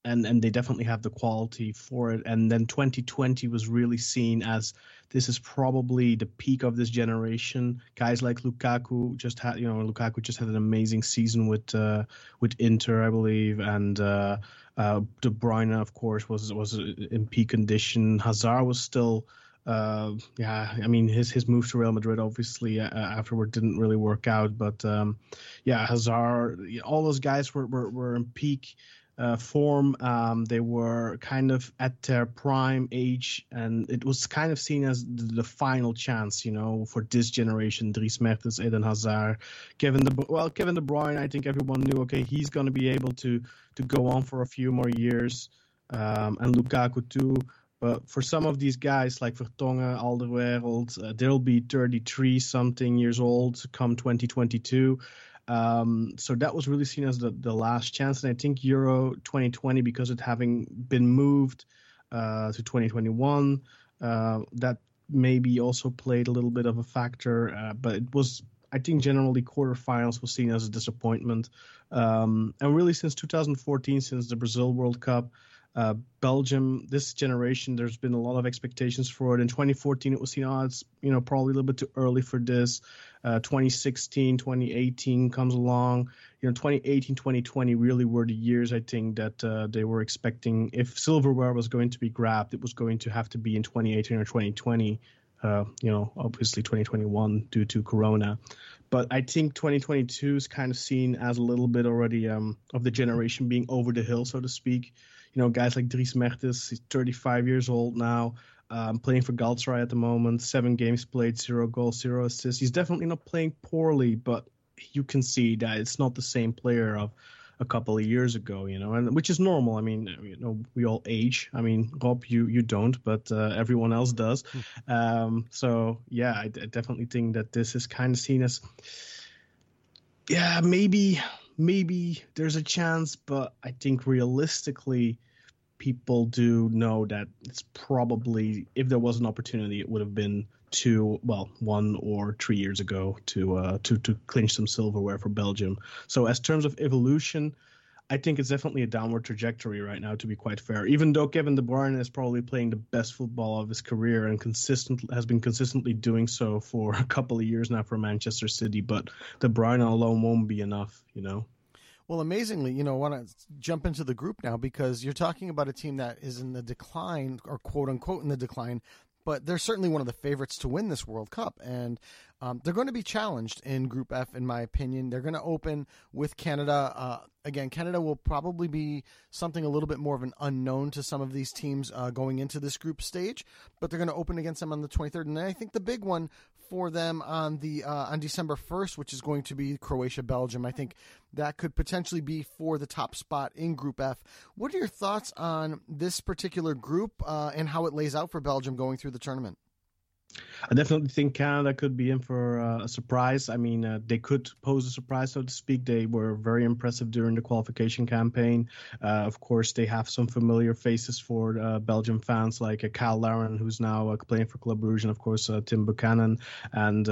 and and they definitely have the quality for it. And then 2020 was really seen as this is probably the peak of this generation. Guys like Lukaku just had you know Lukaku just had an amazing season with uh, with Inter, I believe, and. Uh, uh, De Bruyne, of course, was was in peak condition. Hazard was still uh, yeah, I mean his his move to Real Madrid obviously uh, afterward didn't really work out, but um, yeah, Hazard, all those guys were were, were in peak uh, form. Um, they were kind of at their prime age, and it was kind of seen as the, the final chance, you know, for this generation. Dries Mertens, Eden Hazard, Kevin De well, Kevin De Bruyne. I think everyone knew, okay, he's going to be able to to go on for a few more years, um, and Lukaku too. But for some of these guys like Vertonghen, Alderweireld, uh, they'll be 33 something years old come 2022. Um, so that was really seen as the, the last chance. And I think Euro 2020, because it having been moved uh, to 2021, uh, that maybe also played a little bit of a factor. Uh, but it was, I think, generally quarterfinals was seen as a disappointment. Um, and really, since 2014, since the Brazil World Cup, uh, Belgium, this generation, there's been a lot of expectations for it. In 2014, it was seen, oh, it's you know probably a little bit too early for this. Uh, 2016, 2018 comes along. You know, 2018, 2020 really were the years I think that uh, they were expecting. If silverware was going to be grabbed, it was going to have to be in 2018 or 2020. Uh, you know, obviously 2021 due to Corona. But I think 2022 is kind of seen as a little bit already um, of the generation being over the hill, so to speak you know, guys like Dries Mertens, he's 35 years old now, um, playing for Galatasaray at the moment. Seven games played, zero goals, zero assists. He's definitely not playing poorly, but you can see that it's not the same player of a couple of years ago, you know, and which is normal. I mean, you know, we all age. I mean, Rob, you you don't, but uh, everyone else does. Hmm. Um, so yeah, I, I definitely think that this is kind of seen as, yeah, maybe maybe there's a chance, but I think realistically, people do know that it's probably if there was an opportunity, it would have been two, well, one or three years ago to uh, to to clinch some silverware for Belgium. So as terms of evolution, I think it's definitely a downward trajectory right now, to be quite fair. Even though Kevin De Bruyne is probably playing the best football of his career and consistent has been consistently doing so for a couple of years now for Manchester City, but De Bruyne alone won't be enough, you know. Well, amazingly, you know, I want to jump into the group now because you're talking about a team that is in the decline, or quote unquote in the decline, but they're certainly one of the favorites to win this World Cup. And Um, they're going to be challenged in Group F, in my opinion. They're going to open with Canada. Uh, again, Canada will probably be something a little bit more of an unknown to some of these teams uh, going into this group stage, but they're going to open against them on the 23rd. And I think the big one for them on the uh, on December 1st, which is going to be Croatia Belgium. I think that could potentially be for the top spot in Group F. What are your thoughts on this particular group uh, and how it lays out for Belgium going through the tournament? I definitely think Canada could be in for uh, a surprise. I mean, uh, they could pose a surprise, so to speak. They were very impressive during the qualification campaign. Uh, of course, they have some familiar faces for uh, Belgium fans, like uh, Cyle Larin, who's now uh, playing for Club Brugge, and of course Tim Buchanan. And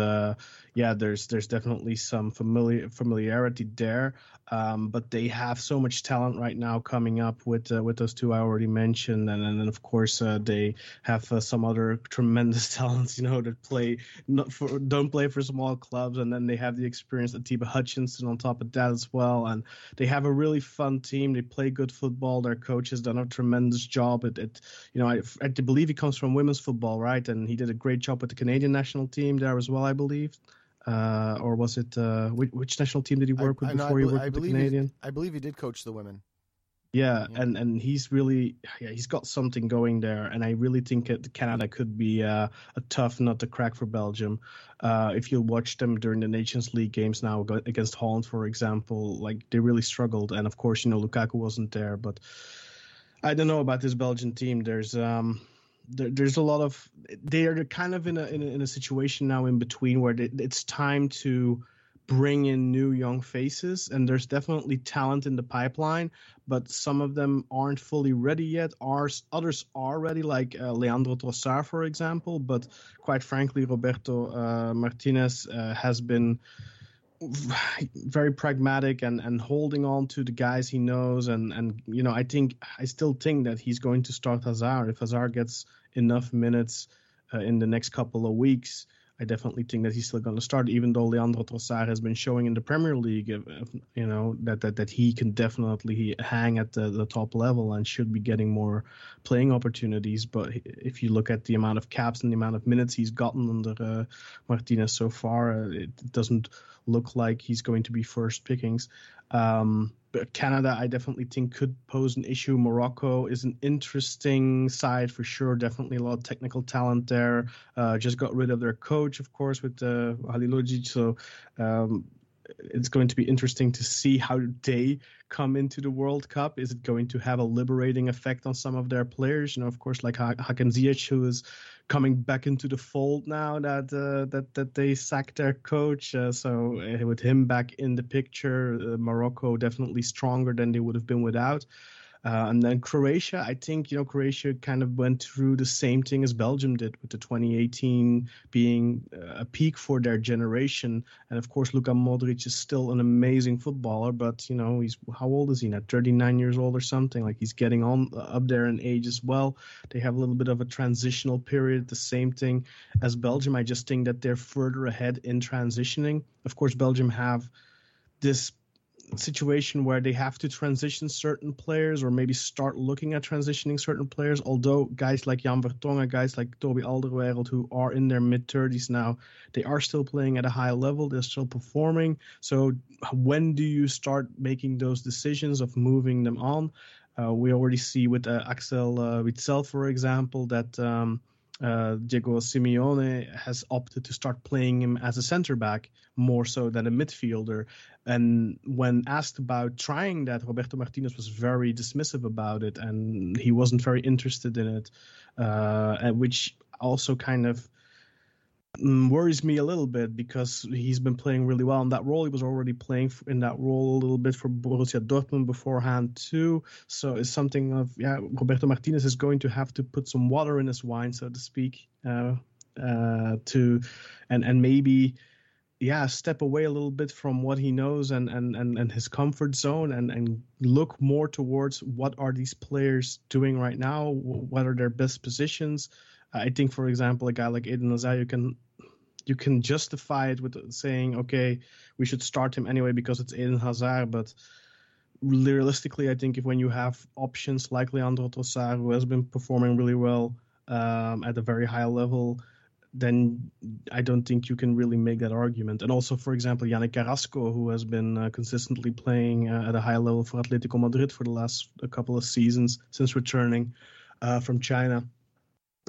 yeah, there's there's definitely some familiar familiarity there. Um, but they have so much talent right now coming up with uh, with those two I already mentioned, and then of course uh, they have uh, some other tremendous talents you know, that play not for don't play for small clubs, and then they have the experience of Atiba Hutchinson on top of that as well, and they have a really fun team. They play good football. Their coach has done a tremendous job at, at you know, I, I believe he comes from women's football, right? And he did a great job with the Canadian national team there as well, I believe. Uh, or was it uh, which, which, national team did he work with I, before I, he worked with the Canadian? I believe he did coach the women. Yeah, yeah, and and he's really yeah he's got something going there, and I really think that Canada could be uh, a tough nut to crack for Belgium. Uh, if you watch them during the Nations League games now against Holland, for example, like they really struggled, and of course you know Lukaku wasn't there, but I don't know about this Belgian team. There's um there, there's a lot of they are kind of in a, in a in a situation now in between where it's time to bring in new young faces and there's definitely talent in the pipeline but some of them aren't fully ready yet. Ours others are ready like uh, leandro trossard for example but quite frankly roberto uh, martinez uh, has been very pragmatic and and holding on to the guys he knows and and you know i think i still think that he's going to start hazard. If hazard gets enough minutes uh, in the next couple of weeks I definitely think that he's still going to start, even though Leandro Trossard has been showing in the Premier League, you know, that that, that he can definitely hang at the, the top level and should be getting more playing opportunities. But if you look at the amount of caps and the amount of minutes he's gotten under uh, Martinez so far, uh, it doesn't look like he's going to be first pickings. Um, Canada, I definitely think could pose an issue. Morocco is an interesting side for sure. Definitely a lot of technical talent there. Uh, just got rid of their coach, of course, with uh, Halilovic. So um, it's going to be interesting to see how they come into the World Cup. Is it going to have a liberating effect on some of their players? You know, of course, like Hakim Ziyech, who is coming back into the fold now that uh, that that they sacked their coach. Uh, so uh, with him back in the picture, uh, Morocco definitely stronger than they would have been without. Uh, and then Croatia, I think you know Croatia kind of went through the same thing as Belgium did with the 2018 being uh, a peak for their generation. And of course, Luka Modric is still an amazing footballer, but you know he's how old is he now? 39 years old or something. Like he's getting on uh, up there in age as well. They have a little bit of a transitional period. The same thing as Belgium. I just think that they're further ahead in transitioning. Of course, Belgium have this situation where they have to transition certain players or maybe start looking at transitioning certain players. Although guys like Jan Vertonghen, guys like Toby Alderweireld, who are in their mid 30s now, they are still playing at a high level. They're still performing. So when do you start making those decisions of moving them on? Uh, we already see with uh, Axel uh, Witsel, for example, that. Um, uh, Diego Simeone has opted to start playing him as a center back more so than a midfielder. And when asked about trying that, Roberto Martinez was very dismissive about it and he wasn't very interested in it, uh, which also kind of worries me a little bit because he's been playing really well in that role. He was already playing in that role a little bit for Borussia Dortmund beforehand too. So it's something of yeah, Roberto Martinez is going to have to put some water in his wine, so to speak, uh, uh, to and and maybe yeah step away a little bit from what he knows and and and, and his comfort zone and and look more towards what are these players doing right now what are their best positions I think, for example, a guy like Eden Hazard, you can you can justify it with saying, okay, we should start him anyway because it's Eden Hazard. But realistically, I think if when you have options like Leandro Trossard, who has been performing really well um, at a very high level, then I don't think you can really make that argument. And also, for example, Yannick Carrasco, who has been uh, consistently playing uh, at a high level for Atletico Madrid for the last a couple of seasons since returning uh, from China,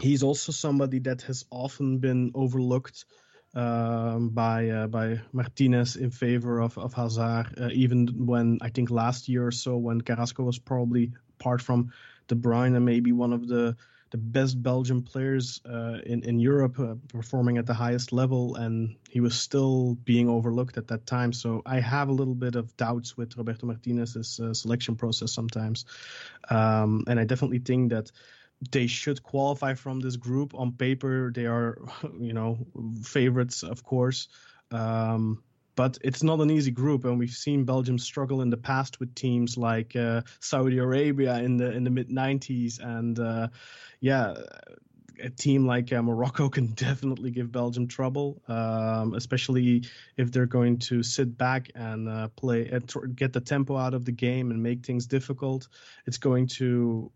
he's also somebody that has often been overlooked um, by uh, by Martinez in favor of of Hazard. Uh, even when I think last year or so, when Carrasco was probably apart from De Bruyne, and maybe one of the the best Belgian players uh, in in Europe, uh, performing at the highest level, and he was still being overlooked at that time. So I have a little bit of doubts with Roberto Martinez's uh, selection process sometimes, um, and I definitely think that they should qualify from this group. On paper, they are, you know, favorites, of course. Um, but it's not an easy group, and we've seen Belgium struggle in the past with teams like uh, Saudi Arabia in the in the mid '90s, and uh, yeah, a team like uh, Morocco can definitely give Belgium trouble, um, especially if they're going to sit back and uh, play and get the tempo out of the game and make things difficult. It's going to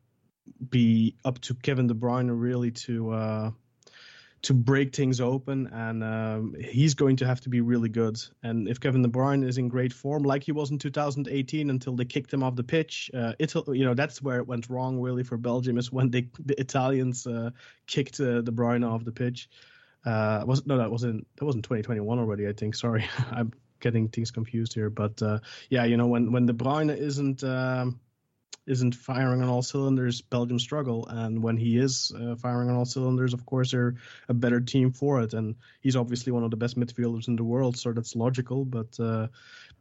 be up to Kevin De Bruyne really to uh, to break things open, and um, he's going to have to be really good. And if Kevin De Bruyne is in great form, like he was in 2018, until they kicked him off the pitch, uh, Italy, you know, that's where it went wrong really for Belgium is when they the Italians uh, kicked uh, De Bruyne off the pitch. Uh, was no, that wasn't that wasn't 2021 already. I think. Sorry, I'm getting things confused here. But uh, yeah, you know, when when De Bruyne isn't um, isn't firing on all cylinders, Belgium struggle. And when he is uh, firing on all cylinders, of course, they're a better team for it. And he's obviously one of the best midfielders in the world, so that's logical. But uh,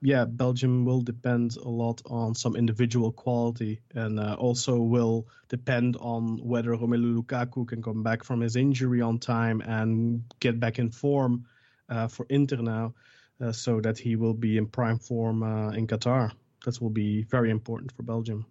yeah, Belgium will depend a lot on some individual quality and uh, also will depend on whether Romelu Lukaku can come back from his injury on time and get back in form uh, for Inter now. Uh, so that he will be in prime form uh, in Qatar. That will be very important for Belgium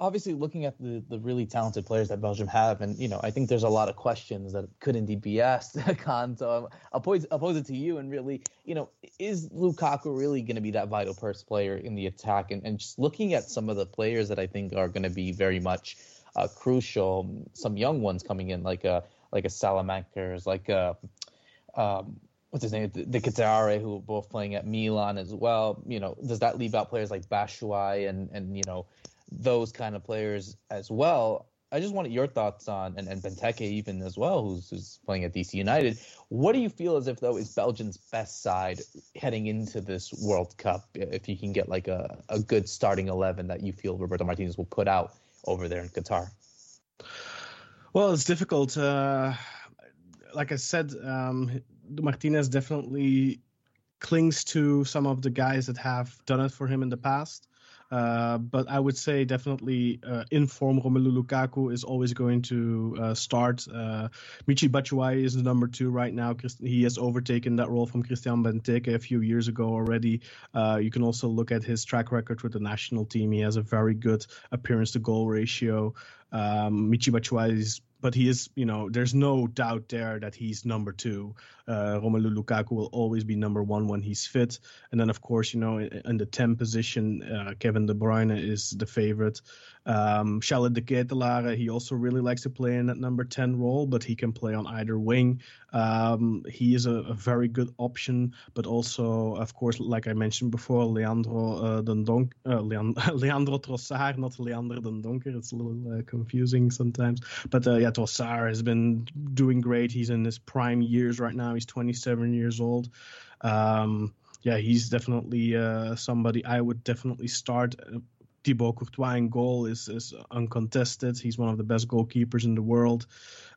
obviously looking at the the really talented players that Belgium have, and you know, I think there's a lot of questions that could indeed be asked, Kaan. So I'll pose, I'll pose it to you, and really, you know, is Lukaku really going to be that vital first player in the attack? And and just looking at some of the players that I think are going to be very much uh, crucial, some young ones coming in, like a like a Saelemaekers, like a um, what's his name, the, De Ketelaere, who are both playing at Milan as well. You know, does that leave out players like Batshuayi and and you know those kind of players as well. I just wanted your thoughts on and, and Benteke even as well, who's who's playing at DC United. What do you feel as if though is Belgium's best side heading into this World Cup? If you can get like a, a good starting eleven that you feel Roberto Martinez will put out over there in Qatar. Well, it's difficult. Uh, like I said, um, Martinez definitely clings to some of the guys that have done it for him in the past. Uh, but I would say definitely uh, inform Romelu Lukaku is always going to uh, start. Uh, Michy Batshuayi is the number two right now. He has overtaken that role from Christian Benteke a few years ago already. Uh, you can also look at his track record with the national team. He has a very good appearance to goal ratio. Um, Michy Batshuayi is but he is, you know, there's no doubt there that he's number two. Uh, Romelu Lukaku will always be number one when he's fit. And then, of course, you know, in, in the 10 position, uh, Kevin De Bruyne is the favorite. Um, Charlotte de he also really likes to play in that number 10 role, but he can play on either wing. Um, he is a, a, very good option, but also, of course, like I mentioned before, Leandro uh, Dendonk, uh, Leandro Trossard, not Leandro Dendoncker. It's a little uh, confusing sometimes. But uh, yeah, Trossard has been doing great. He's in his prime years right now. He's 27 years old. Um, yeah, he's definitely uh, somebody I would definitely start uh, Thibaut Courtois in goal is, is uncontested. He's one of the best goalkeepers in the world.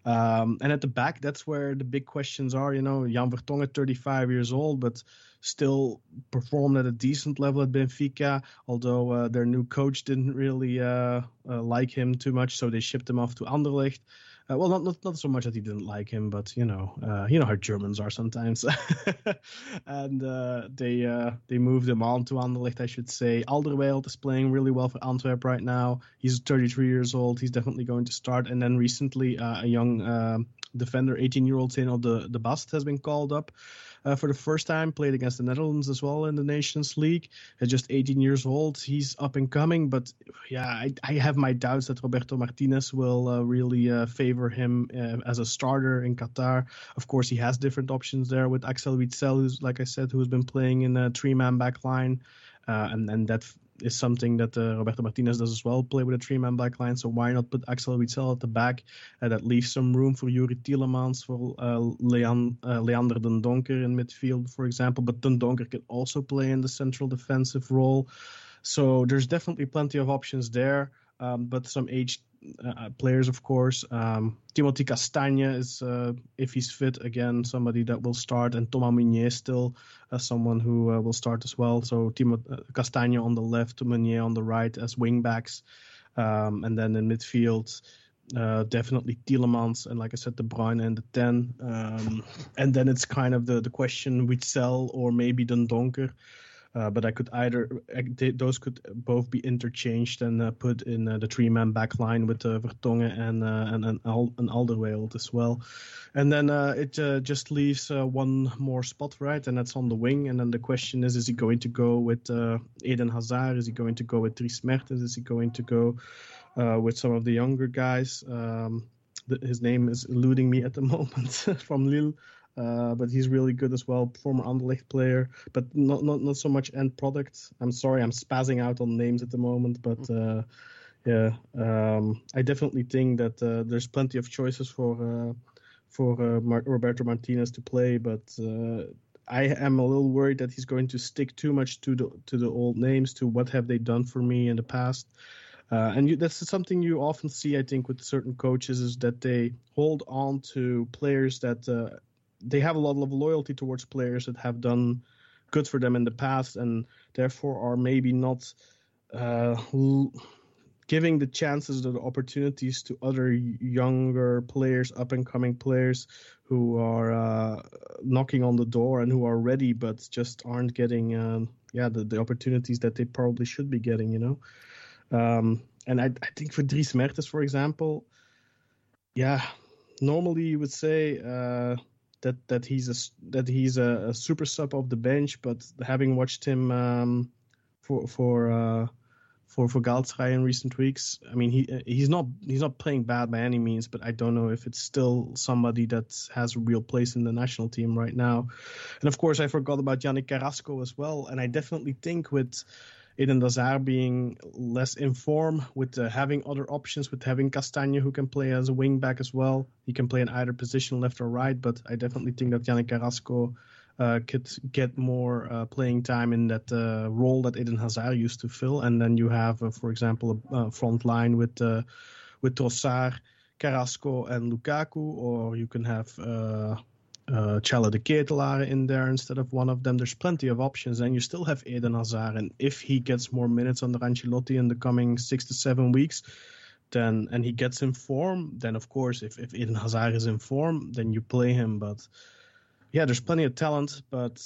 Um, and at the back, that's where the big questions are. You know, Jan Vertonghen, 35 years old, but still performed at a decent level at Benfica. Although uh, their new coach didn't really uh, uh, like him too much, so they shipped him off to Anderlecht. Uh, well, not, not not so much that he didn't like him, but you know, uh, you know how Germans are sometimes. and uh, they uh, they moved him on to Anderlecht, I should say. Alderweireld is playing really well for Antwerp right now. He's 33 years old. He's definitely going to start. And then recently, uh, a young uh, defender, 18 year old Zeno de, de Bast, has been called up. Uh, for the first time. Played against the Netherlands as well in the Nations League. At just 18 years old, he's up and coming. But yeah, I, I have my doubts that Roberto Martinez will uh, really uh, favor him uh, as a starter in Qatar. Of course, he has different options there with Axel Witsel, who's like I said, who's been playing in a three-man back line. Uh, and and that is something that uh, Roberto Martinez does as well, play with a three-man back line. So why not put Axel Witsel at the back? Uh, that leaves some room for Youri Tielemans, for uh, Leon, uh, Leander Dendoncker in midfield, for example. But Dendoncker can also play in the central defensive role. So there's definitely plenty of options there. Um, but some aged uh, players, of course. Um, Timothy Castagne is, uh, if he's fit, again somebody that will start, and Thomas Meunier still uh, someone who uh, will start as well. So Timo uh, Castagne on the left, Meunier on the right as wing backs, um, and then in midfield. Uh, definitely Tielemans and like I said, De Bruyne and the ten, um, and then it's kind of the the question Witsel or maybe Dendoncker. Uh, but I could either those could both be interchanged and uh, put in uh, the three-man back line with uh, Vertonghen and uh, and an, Al- Alderweireld as well, and then uh, it just leaves one more spot right, and that's on the wing. And then the question is: Is he going to go with Eden Hazard? Is he going to go with Dries Mertens? Is he going to go with some of the younger guys? Um, his name is eluding me at the moment from Lille. Uh, but he's really good as well, former Anderlecht player, but not not not so much end product. I'm sorry, I'm spazzing out on names at the moment, but mm. uh, yeah, um, I definitely think that uh, there's plenty of choices for uh, for uh, Mar- Roberto Martinez to play, but I am a little worried that he's going to stick too much to the to the old names, to what have they done for me in the past. Uh, and you, that's something you often see, I think, with certain coaches, is that they hold on to players that uh, they have a lot of loyalty towards players that have done good for them in the past and therefore are maybe not uh, l- giving the chances or the opportunities to other younger players, up and coming players who are uh, knocking on the door and who are ready but just aren't getting uh, yeah the, the opportunities that they probably should be getting, you know. Um, and I, I think for Dries Mertens, for example, yeah, normally you would say uh, that that he's a that he's a, a, super sub off the bench, but having watched him um, for for uh, for for Galatasaray in recent weeks, I mean he he's not he's not playing bad by any means, but I don't know if it's still somebody that has a real place in the national team right now. And of course, I forgot about Yannick Carrasco as well, and I definitely think with Eden Hazard being less informed, with uh, having other options, with having Castagne who can play as a wing back as well. He can play in either position, left or right. But I definitely think that Yannick Carrasco uh, could get more uh, playing time in that uh, role that Eden Hazard used to fill. And then you have, uh, for example, a, front line with uh, with Trossard, Carrasco, and Lukaku, or you can have uh, Charles De Ketelaere in there instead of one of them. There's plenty of options, and you still have Eden Hazard. And if he gets more minutes under Ancelotti in the coming six to seven weeks, then and he gets in form, then of course, if, if Eden Hazard is in form, then you play him. But yeah, there's plenty of talent, but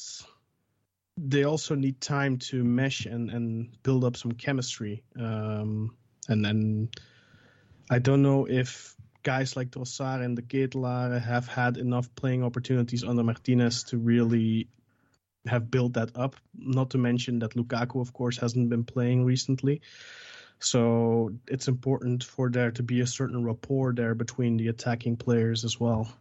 they also need time to mesh and, and build up some chemistry. Um, and then I don't know if guys like Trossard and De Ketelaere have had enough playing opportunities under Martinez to really have built that up. Not to mention that Lukaku, of course, hasn't been playing recently. So it's important for there to be a certain rapport there between the attacking players as well.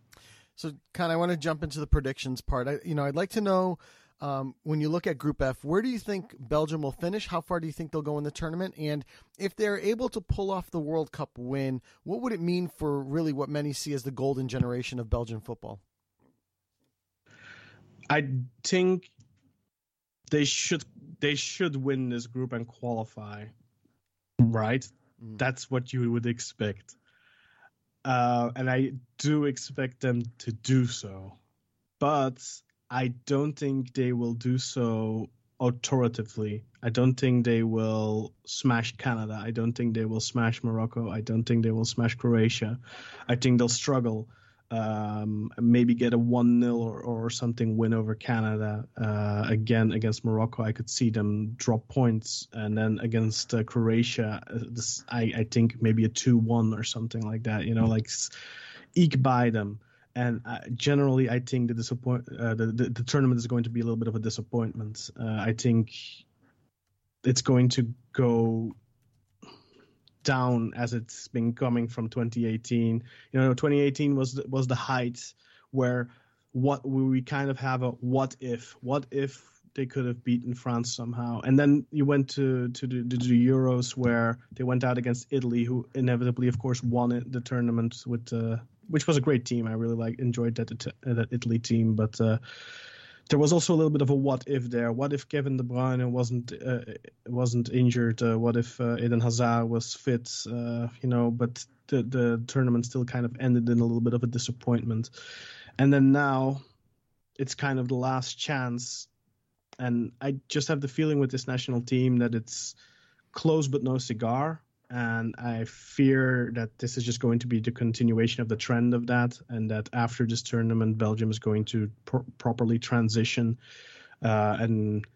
So, kind of, I want to jump into the predictions part. I, you know, I'd like to know um, when you look at Group F, where do you think Belgium will finish? How far do you think they'll go in the tournament? And if they're able to pull off the World Cup win, what would it mean for really what many see as the golden generation of Belgian football? I think they should they should win this group and qualify. Right? Mm. That's what you would expect. Uh, and I do expect them to do so. But I don't think they will do so authoritatively. I don't think they will smash Canada. I don't think they will smash Morocco. I don't think they will smash Croatia. I think they'll struggle. Um, maybe get a 1 0 or, or something win over Canada. Uh, again, against Morocco, I could see them drop points. And then against uh, Croatia, uh, this, I, I think maybe a 2 1 or something like that, you know, like eke by them and uh, generally, I think the disappoint uh, the, the, the tournament is going to be a little bit of a disappointment. Uh, I think it's going to go down as it's been coming from 2018. You know, 2018 was was the height where what we kind of have a what if what if they could have beaten France somehow. And then you went to to the, to the Euros where they went out against Italy, who inevitably, of course, won it, the tournament with uh, which was a great team. I really like enjoyed that that Italy team, but. Uh, there was also a little bit of a what if there. What if Kevin De Bruyne wasn't uh, wasn't injured? Uh, what if uh, Eden Hazard was fit? Uh, you know, but the the tournament still kind of ended in a little bit of a disappointment. And then now, it's kind of the last chance and I just have the feeling with this national team that it's close but no cigar. And I fear that this is just going to be the continuation of the trend of that, and that after this tournament, Belgium is going to properly transition uh, and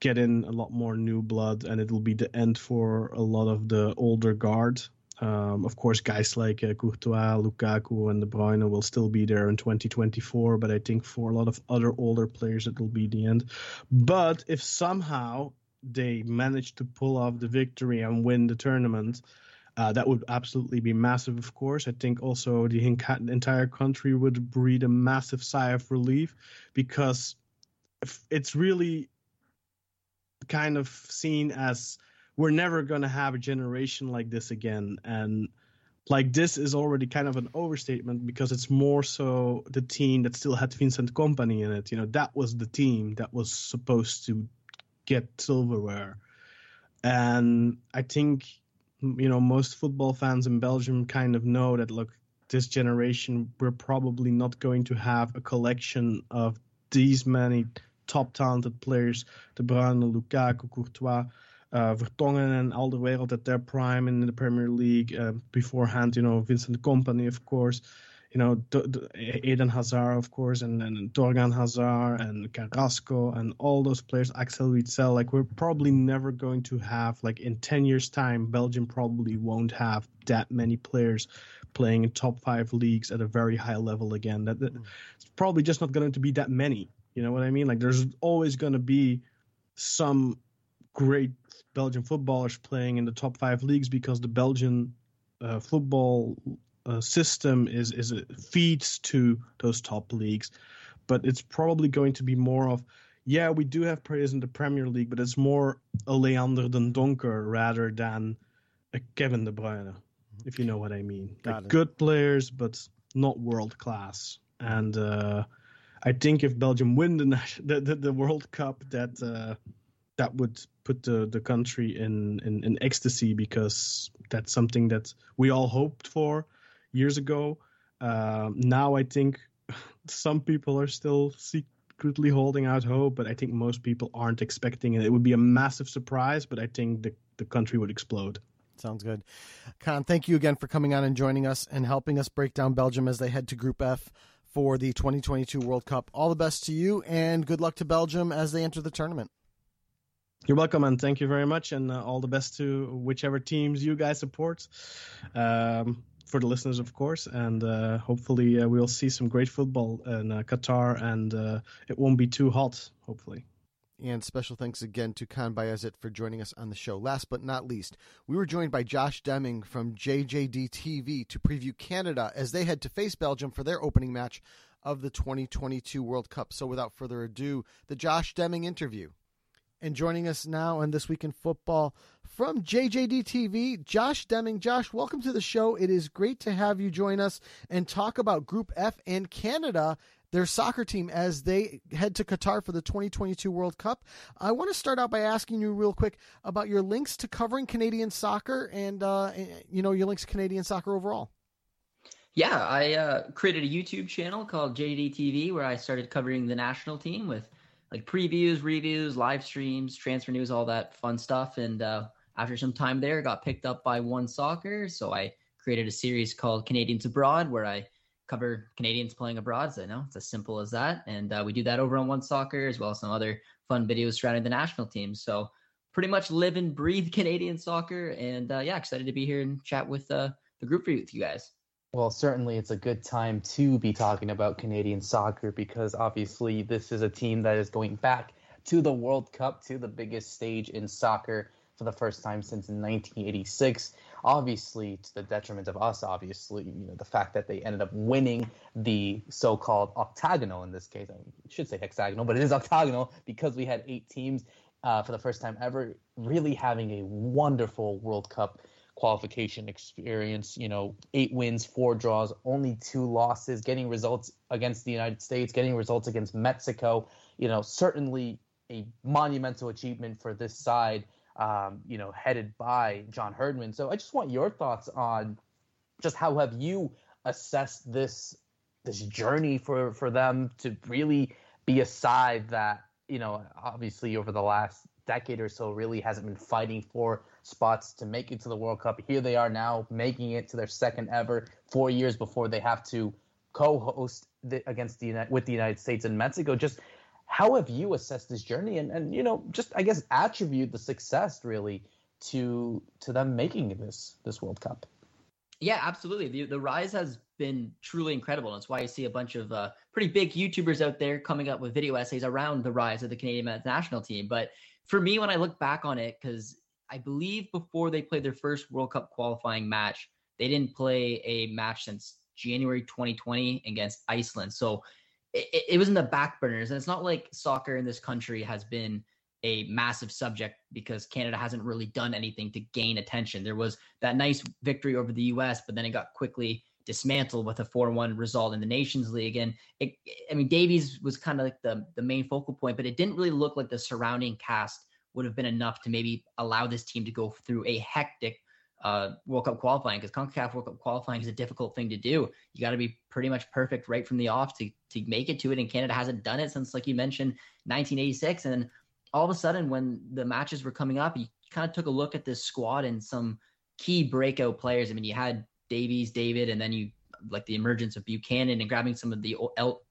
get in a lot more new blood, and it will be the end for a lot of the older guard. Um, of course, guys like uh, Courtois, Lukaku, and De Bruyne will still be there in 2024, but I think for a lot of other older players, it will be the end. But if somehow they manage to pull off the victory and win the tournament, uh, that would absolutely be massive, of course. I think also the entire country would breathe a massive sigh of relief because it's really kind of seen as we're never going to have a generation like this again and like this is already kind of an overstatement because it's more so the team that still had Vincent Kompany in it. You know, that was the team that was supposed to get silverware. And I think, you know, most football fans in Belgium kind of know that, look, this generation, we're probably not going to have a collection of these many top talented players, De Bruyne, Lukaku, Courtois, uh, Vertonghen and Alderweireld at their prime in the Premier League. Uh, beforehand, you know, Vincent Kompany, of course. You know, D- D- Eden Hazard, of course, and, and Thorgan Hazard and Carrasco and all those players, Axel Witsel. Like, we're probably never going to have, like, in 10 years' time, Belgium probably won't have that many players playing in top five leagues at a very high level again. That, that It's probably just not going to be that many. You know what I mean? Like, there's always going to be some great Belgian footballers playing in the top five leagues because the Belgian uh, football uh, system is is feeds to those top leagues, but it's probably going to be more of yeah we do have players in the Premier League, but it's more a Leander Dendoncker rather than a Kevin De Bruyne, if you know what I mean. Got like it. good players, but not world class. And uh, I think if Belgium win the, the the, the World Cup, that uh, that would put the, the country in, in, in ecstasy because that's something that we all hoped for years ago. Uh, now I think some people are still secretly holding out hope, but I think most people aren't expecting it. It would be a massive surprise, but I think the, the country would explode. Sounds good. Kaan, thank you again for coming on and joining us and helping us break down Belgium as they head to Group F for the 2022 World Cup. All the best to you and good luck to Belgium as they enter the tournament. You're welcome, and thank you very much, and uh, all the best to whichever teams you guys support. Um, for the listeners, of course, and uh, hopefully uh, we'll see some great football in uh, Qatar, and uh, it won't be too hot. Hopefully. And special thanks again to Kaan Bayazit for joining us on the show. Last but not least, we were joined by Josh Deming from JJD TV to preview Canada as they head to face Belgium for their opening match of the 2022 World Cup. So without further ado, the Josh Deming interview. And joining us now on This Week in Football from JJD TV, Josh Deming. Josh, welcome to the show. It is great to have you join us and talk about Group F and Canada, their soccer team, as they head to Qatar for the 2022 World Cup. I want to start out by asking you real quick about your links to covering Canadian soccer and, uh, you know, your links to Canadian soccer overall. Yeah, I uh, created a YouTube channel called JD TV where I started covering the national team with like previews, reviews, live streams, transfer news, all that fun stuff. And uh, after some time there, got picked up by One Soccer, so I created a series called Canadians Abroad, where I cover Canadians playing abroad. So, you know, it's as simple as that. And uh, we do that over on One Soccer, as well as some other fun videos surrounding the national team. So, pretty much live and breathe Canadian soccer. And uh, yeah, excited to be here and chat with uh, the group for you, with you guys. Well, certainly it's a good time to be talking about Canadian soccer because obviously this is a team that is going back to the World Cup, to the biggest stage in soccer for the first time since 1986. Obviously, to the detriment of us, obviously, you know, the fact that they ended up winning the so-called octagonal in this case. I should say hexagonal, but it is octagonal because we had eight teams uh, for the first time ever, really having a wonderful World Cup qualification experience. You know, eight wins, four draws, only two losses, getting results against the United States, getting results against Mexico. You know, certainly a monumental achievement for this side um, you know, headed by John Herdman. So I just want your thoughts on just how have you assessed this this journey for for them to really be a side that you know obviously over the last decade or so really hasn't been fighting for spots to make it to the World Cup. Here they are now making it to their second ever, four years before they have to co-host the, against the with the United States and Mexico. Just how have you assessed this journey? And, and you know just i guess attribute the success really to to them making this this world cup. Yeah absolutely. The, the rise has been truly incredible. And that's why you see a bunch of uh, pretty big youtubers out there coming up with video essays around the rise of the canadian national team. But for me when i look back on it because i believe before they played their first world cup qualifying match they didn't play a match since january 2020 against iceland so it, it was in the back burners. And it's not like soccer in this country has been a massive subject because Canada hasn't really done anything to gain attention. There was that nice victory over the US, but then it got quickly dismantled with a 4-1 result in the Nations League. And it, I mean, Davies was kind of like the, the main focal point, but it didn't really look like the surrounding cast would have been enough to maybe allow this team to go through a hectic uh, World Cup qualifying because CONCACAF World Cup qualifying is a difficult thing to do. You got to be pretty much perfect right from the off to to make it to it. And Canada hasn't done it since, like you mentioned, 1986. And all of a sudden, when the matches were coming up, you kind of took a look at this squad and some key breakout players. I mean, you had Davies, David, and then you like the emergence of Buchanan and grabbing some of the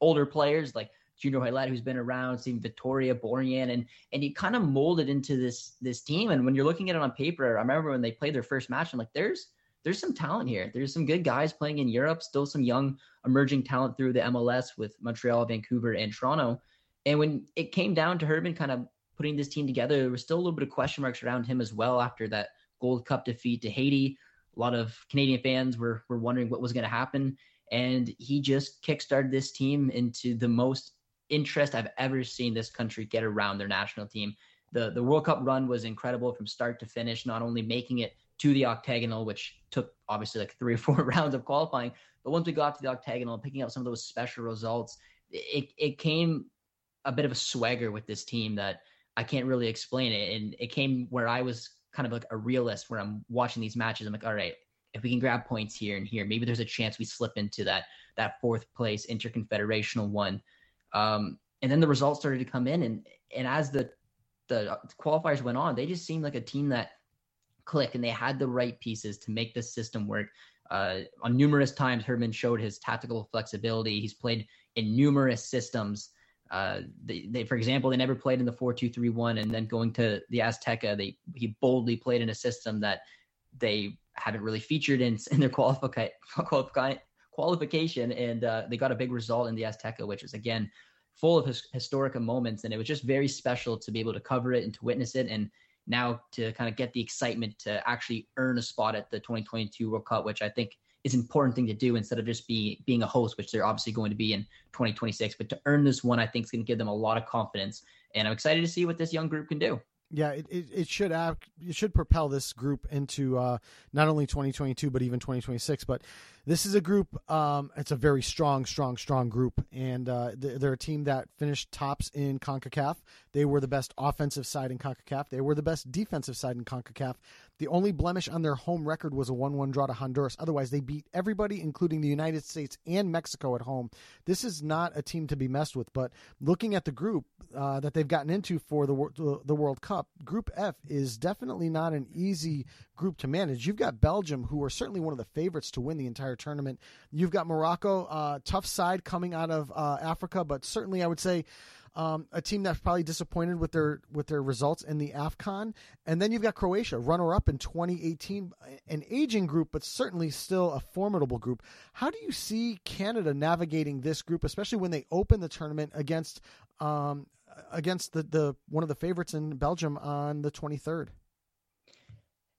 older players like Junior Hoilett, who's been around, seeing Vitória, Borjan, and and you kind of molded into this this team. And when you're looking at it on paper, I remember when they played their first match, I'm like, there's there's some talent here. There's some good guys playing in Europe, still some young emerging talent through the MLS with Montreal, Vancouver, and Toronto. And when it came down to Herdman kind of putting this team together, there was still a little bit of question marks around him as well after that Gold Cup defeat to Haiti. A lot of Canadian fans were were wondering what was going to happen, and he just kickstarted this team into the most interest I've ever seen this country get around their national team. The the World Cup run was incredible from start to finish, not only making it to the octagonal, which took obviously like three or four rounds of qualifying, but once we got to the octagonal, picking up some of those special results, it it came a bit of a swagger with this team that I can't really explain it. And it came where I was kind of like a realist where I'm watching these matches. I'm like, all right, if we can grab points here and here, maybe there's a chance we slip into that that fourth place interconfederational one. Um, and then the results started to come in, and and as the the qualifiers went on, they just seemed like a team that clicked, and they had the right pieces to make this system work. Uh, on numerous times, Herdman showed his tactical flexibility. He's played in numerous systems. Uh, they, they, for example, they never played in the four-two-three-one, and then going to the Azteca, they he boldly played in a system that they haven't really featured in in their qualifi- qualification, and uh, they got a big result in the Azteca, which is again full of his, historic moments, and it was just very special to be able to cover it and to witness it, and now to kind of get the excitement to actually earn a spot at the 2022 World Cup, which I think is an important thing to do instead of just be being a host, which they're obviously going to be in 2026. But to earn this one, I think is going to give them a lot of confidence, and I'm excited to see what this young group can do. Yeah, it, it, it, should act, it should propel this group into uh, not only 2022 but even 2026. But this is a group. Um, it's a very strong, strong, strong group, and uh, they're a team that finished tops in Concacaf. They were the best offensive side in Concacaf. They were the best defensive side in Concacaf. The only blemish on their home record was a 1 1 draw to Honduras. Otherwise, they beat everybody, including the United States and Mexico at home. This is not a team to be messed with, but looking at the group uh, that they've gotten into for the, the World Cup, Group F is definitely not an easy group to manage. You've got Belgium, who are certainly one of the favorites to win the entire tournament. You've got Morocco, uh, tough side coming out of uh, Africa, but certainly I would say um, a team that's probably disappointed with their with their results in the AFCON, and then you've got Croatia, runner up in 2018, an aging group, but certainly still a formidable group. How do you see Canada navigating this group, especially when they open the tournament against um, against the, the one of the favorites in Belgium on the 23rd?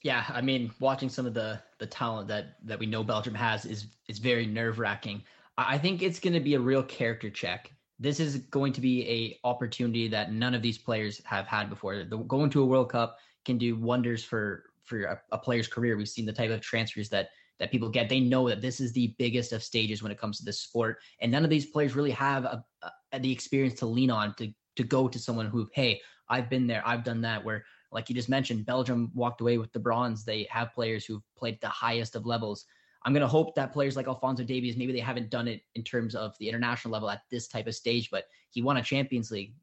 Yeah, I mean, watching some of the the talent that that we know Belgium has is is very nerve wracking. I think it's going to be a real character check. This is going to be a opportunity that none of these players have had before. The, going to a World Cup can do wonders for for a, a player's career. We've seen the type of transfers that that people get. They know that this is the biggest of stages when it comes to this sport, and none of these players really have a, a, the experience to lean on to to go to someone who, hey, I've been there, I've done that. Where like you just mentioned, Belgium walked away with the bronze. They have players who've played the highest of levels. I'm going to hope that players like Alfonso Davies, maybe they haven't done it in terms of the international level at this type of stage, but he won a Champions League.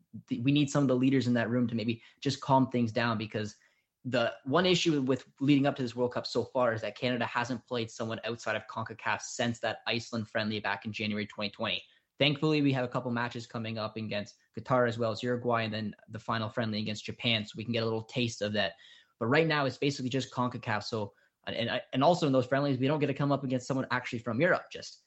We need some of the leaders in that room to maybe just calm things down because the one issue with leading up to this World Cup so far is that Canada hasn't played someone outside of CONCACAF since that Iceland friendly back in January 2020. Thankfully, we have a couple matches coming up against Qatar as well as Uruguay, and then the final friendly against Japan, so we can get a little taste of that. But right now, it's basically just CONCACAF. So, and and also in those friendlies, we don't get to come up against someone actually from Europe. Just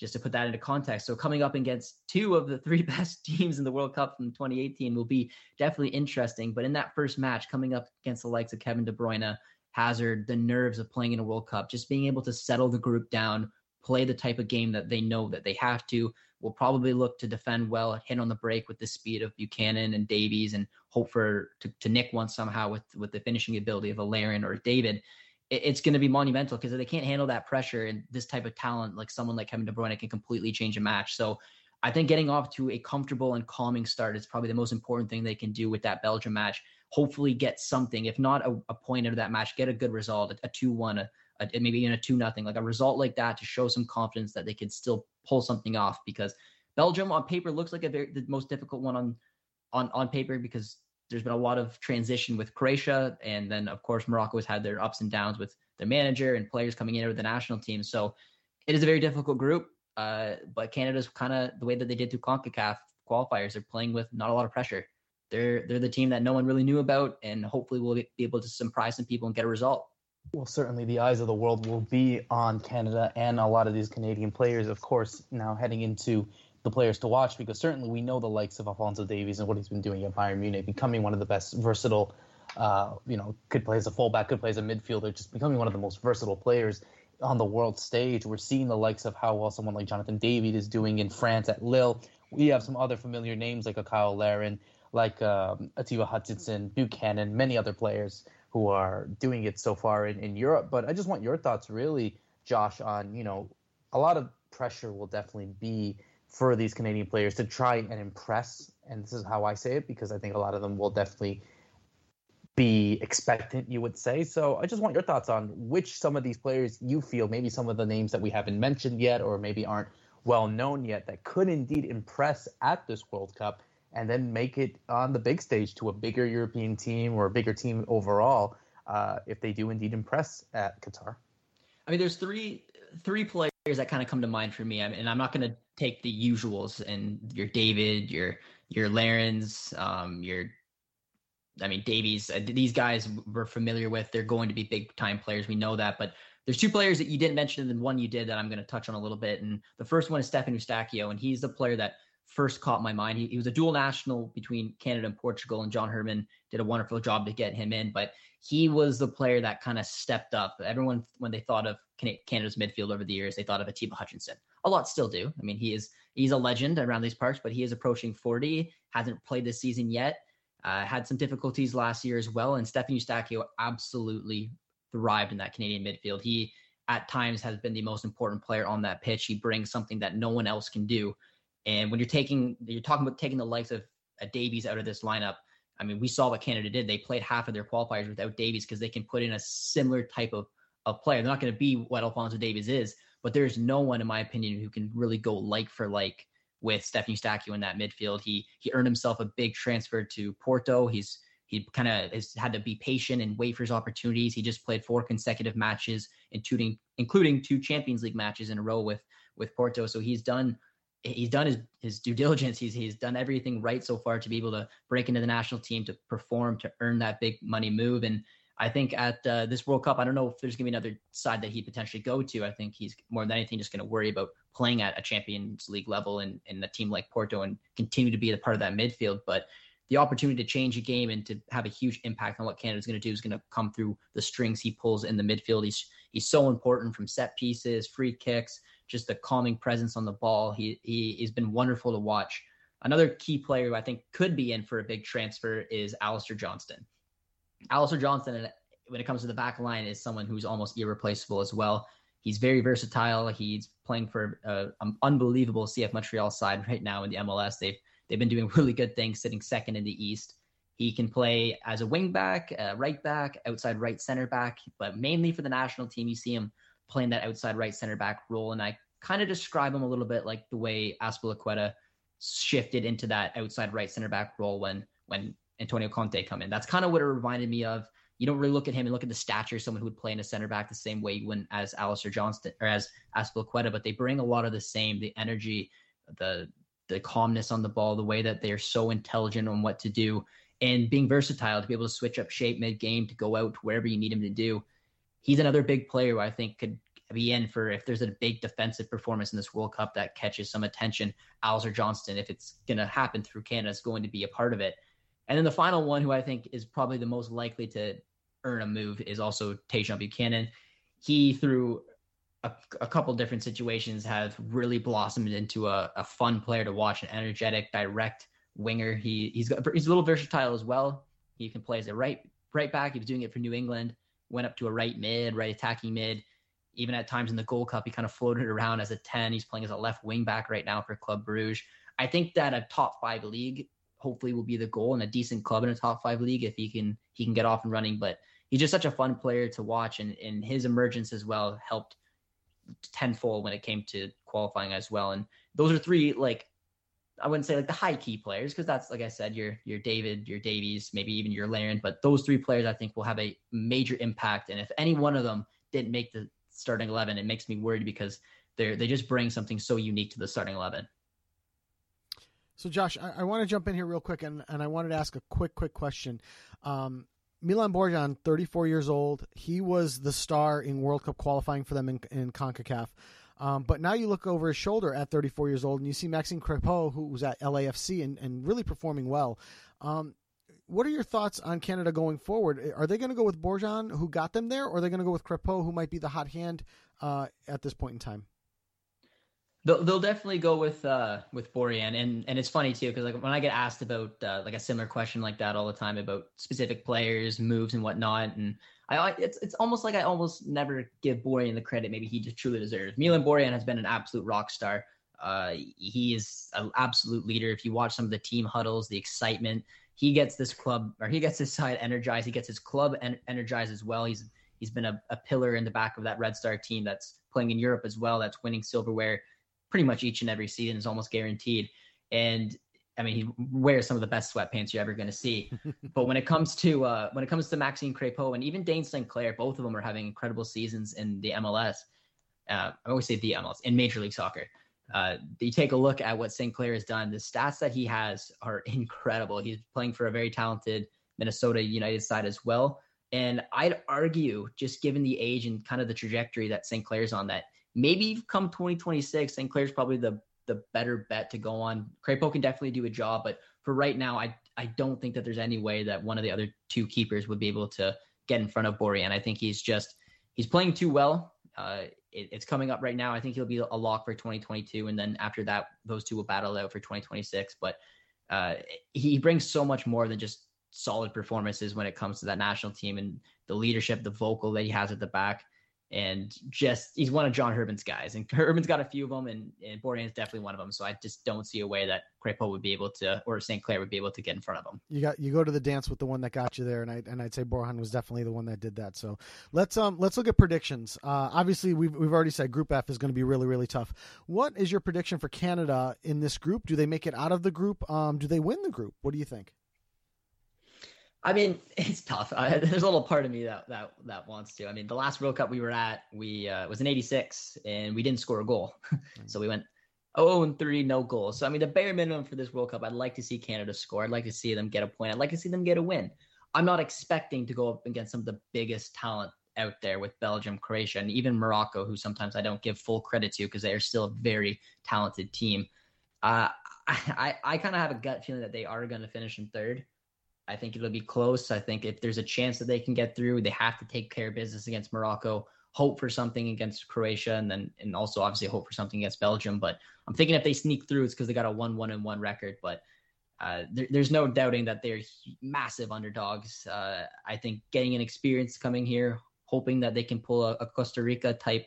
just to put that into context. So coming up against two of the three best teams in the World Cup from 2018 will be definitely interesting. But in that first match, coming up against the likes of Kevin De Bruyne, Hazard, the nerves of playing in a World Cup, just being able to settle the group down, play the type of game that they know that they have to, will probably look to defend well, hit on the break with the speed of Buchanan and Davies, and hope for to, to nick one somehow with with the finishing ability of a Larin or David. It, it's going to be monumental because if they can't handle that pressure and this type of talent, like someone like Kevin De Bruyne, can completely change a match. So. I think getting off to a comfortable and calming start is probably the most important thing they can do with that Belgium match. Hopefully, get something, if not a, a point out of that match, get a good result, a, 2 1, a, a, maybe even a 2 nothing, like a result like that to show some confidence that they could still pull something off because Belgium on paper looks like a very the most difficult one on on on paper because there's been a lot of transition with Croatia, and then of course Morocco has had their ups and downs with their manager and players coming in with the national team. So it is a very difficult group. Uh, but Canada's kind of the way that they did through Concacaf qualifiers. They're playing with not a lot of pressure. They're they're the team that no one really knew about, and hopefully we'll be able to surprise some people and get a result. Well, certainly the eyes of the world will be on Canada and a lot of these Canadian players, of course, now heading into the players to watch because certainly we know the likes of Alfonso Davies and what he's been doing at Bayern Munich, becoming one of the best versatile, uh, you know, could play as a fullback, could play as a midfielder, just becoming one of the most versatile players on the world stage. We're seeing the likes of how well someone like Jonathan David is doing in France at Lille. We have some other familiar names like a Cyle Larin, like um, Atiba Hutchinson, Buchanan, many other players who are doing it so far in, in Europe. But I just want your thoughts, really, Josh, on you know, a lot of pressure will definitely be for these Canadian players to try and impress. And this is how I say it because I think a lot of them will definitely be expectant, you would say. So I just want your thoughts on which some of these players you feel, maybe some of the names that we haven't mentioned yet or maybe aren't well known yet, that could indeed impress at this World Cup and then make it on the big stage to a bigger European team or a bigger team overall uh, if they do indeed impress at Qatar. I mean, there's three three players that kind of come to mind for me, I mean, and I'm not going to take the usuals and your David, your your Larins, um, your I mean Davies. Uh, these guys we're familiar with. They're going to be big time players. We know that, but there's two players that you didn't mention, and then one you did that I'm going to touch on a little bit. And the first one is Stephen Eustaquio, and he's the player that first caught my mind. He, he was a dual national between Canada and Portugal, and John Herdman did a wonderful job to get him in. But he was the player that kind of stepped up. Everyone, when they thought of Canada's midfield over the years, they thought of Atiba Hutchinson. A lot still do. I mean, he is he's a legend around these parts, but he is approaching 40. Hasn't played this season yet. Uh, had some difficulties last year as well. And Stephen Eustaquio absolutely thrived in that Canadian midfield. He at times has been the most important player on that pitch. He brings something that no one else can do. And when you're taking, you're talking about taking the likes of uh, Davies out of this lineup. I mean, we saw what Canada did. They played half of their qualifiers without Davies because they can put in a similar type of, of player. They're not going to be what Alfonso Davies is, but there's no one, in my opinion, who can really go like for like with Stephen Eustaquio in that midfield. He he earned himself a big transfer to Porto. He's he kind of has had to be patient and wait for his opportunities. He just played four consecutive matches, including including two Champions League matches in a row with with Porto. So he's done he's done his, his due diligence. He's he's done everything right so far to be able to break into the national team, to perform, to earn that big money move. And I think at uh, this World Cup, I don't know if there's going to be another side that he potentially go to. I think he's more than anything just going to worry about playing at a Champions League level and in a team like Porto and continue to be a part of that midfield. But the opportunity to change a game and to have a huge impact on what Canada's going to do is going to come through the strings he pulls in the midfield. He's he's so important from set pieces, free kicks, just the calming presence on the ball. He he he's been wonderful to watch. Another key player who I think could be in for a big transfer is Alistair Johnston. Alistair Johnston, uh, when it comes to the back line, is someone who's almost irreplaceable as well. He's very versatile. He's playing for uh, an unbelievable CF Montreal side right now in the MLS. They've they've been doing really good things, sitting second in the East. He can play as a wing back, right back, outside right center back, but mainly for the national team, you see him playing that outside right center back role. And I kind of describe him a little bit like the way Azpilicueta shifted into that outside right center back role when when Antonio Conte come in. That's kind of what it reminded me of. You don't really look at him and look at the stature of someone who would play in a center back the same way when as Alistair Johnston or as Azpilicueta, but they bring a lot of the same, the energy, the the calmness on the ball, the way that they're so intelligent on what to do, and being versatile to be able to switch up shape mid game to go out wherever you need him to do. He's another big player who I think could be in for if there's a big defensive performance in this World Cup that catches some attention. Alistair Johnston, if it's going to happen through Canada, is going to be a part of it. And then the final one, who I think is probably the most likely to earn a move, is also Tajon Buchanan. He, through a, a couple different situations, have really blossomed into a, a fun player to watch, an energetic, direct winger. He he's got he's a little versatile as well. He can play as a right right back. He was doing it for New England. Went up to a right mid, right attacking mid. Even at times in the Gold Cup, he kind of floated around as a ten. He's playing as a left wing back right now for Club Bruges. I think that a top five league hopefully will be the goal, and a decent club in a top five league if he can he can get off and running. But he's just such a fun player to watch, and and his emergence as well helped tenfold when it came to qualifying as well. And those are three like I wouldn't say like the high key players because that's like I said, your your David, your Davies, maybe even your Larin. But those three players I think will have a major impact. And if any one of them didn't make the starting eleven, it makes me worried because they they just bring something so unique to the starting eleven. So Josh, I, I want to jump in here real quick and, and I wanted to ask a quick, quick question. Um, Milan Borjan, 34 years old, he was the star in World Cup qualifying for them in, in CONCACAF. Um, but now you look over his shoulder at 34 years old and you see Maxime Crepeau, who was at LAFC and, and really performing well. Um, what are your thoughts on Canada going forward? Are they going to go with Borjan, who got them there, or are they going to go with Crepeau, who might be the hot hand uh, at this point in time? They'll, they'll definitely go with uh, with Borjan, and and it's funny too because like when I get asked about uh, like a similar question like that all the time about specific players, moves, and whatnot, and I it's it's almost like I almost never give Borjan the credit maybe he just truly deserves. Milan Borjan has been an absolute rock star. Uh, he is an absolute leader. If you watch some of the team huddles, the excitement, he gets this club or he gets his side energized. He gets his club en- energized as well. He's he's been a, a pillar in the back of that Red Star team that's playing in Europe as well. That's winning silverware pretty much each and every season is almost guaranteed. And I mean, he wears some of the best sweatpants you're ever going to see. but when it comes to uh, when it comes to Maxime Crepeau and even Dayne St. Clair, both of them are having incredible seasons in the MLS. Uh, I always say the MLS in Major League Soccer. Uh, you take a look at what St. Clair has done. The stats that he has are incredible. He's playing for a very talented Minnesota United side as well. And I'd argue, just given the age and kind of the trajectory that St. Clair's on, that maybe come 2026, St. Clair's probably the the better bet to go on. Crepeau can definitely do a job, but for right now, I I don't think that there's any way that one of the other two keepers would be able to get in front of Borjan. I think he's just he's playing too well. Uh, it, it's coming up right now. I think he'll be a lock for 2022, and then after that, those two will battle out for 2026. But uh, he brings so much more than just solid performances when it comes to that national team and the leadership, the vocal that he has at the back and just he's one of John Herdman's guys, and Herdman's got a few of them, and, and is definitely one of them. So I just don't see a way that Crepeau would be able to, or St. Clair would be able to get in front of him. You got you go to the dance with the one that got you there, and I and I'd say Borjan was definitely the one that did that. So let's um let's look at predictions. Uh, obviously we've we've already said Group F is going to be really really tough. What is your prediction for Canada in this group? Do they make it out of the group? Um, do they win the group? What do you think? I mean, it's tough. I, there's a little part of me that that that wants to. I mean, the last World Cup we were at, we uh, was in '86, and we didn't score a goal, so we went 0 and 3, no goals. So, I mean, the bare minimum for this World Cup, I'd like to see Canada score. I'd like to see them get a point. I'd like to see them get a win. I'm not expecting to go up against some of the biggest talent out there with Belgium, Croatia, and even Morocco, who sometimes I don't give full credit to because they are still a very talented team. Uh, I, I, I kind of have a gut feeling that they are going to finish in third. I think it'll be close. I think if there's a chance that they can get through, they have to take care of business against Morocco, hope for something against Croatia, and then and also obviously hope for something against Belgium. But I'm thinking if they sneak through, it's because they got a one one and one record. But uh, there, there's no doubting that they're massive underdogs. Uh, I think getting an experience coming here, hoping that they can pull a, a Costa Rica type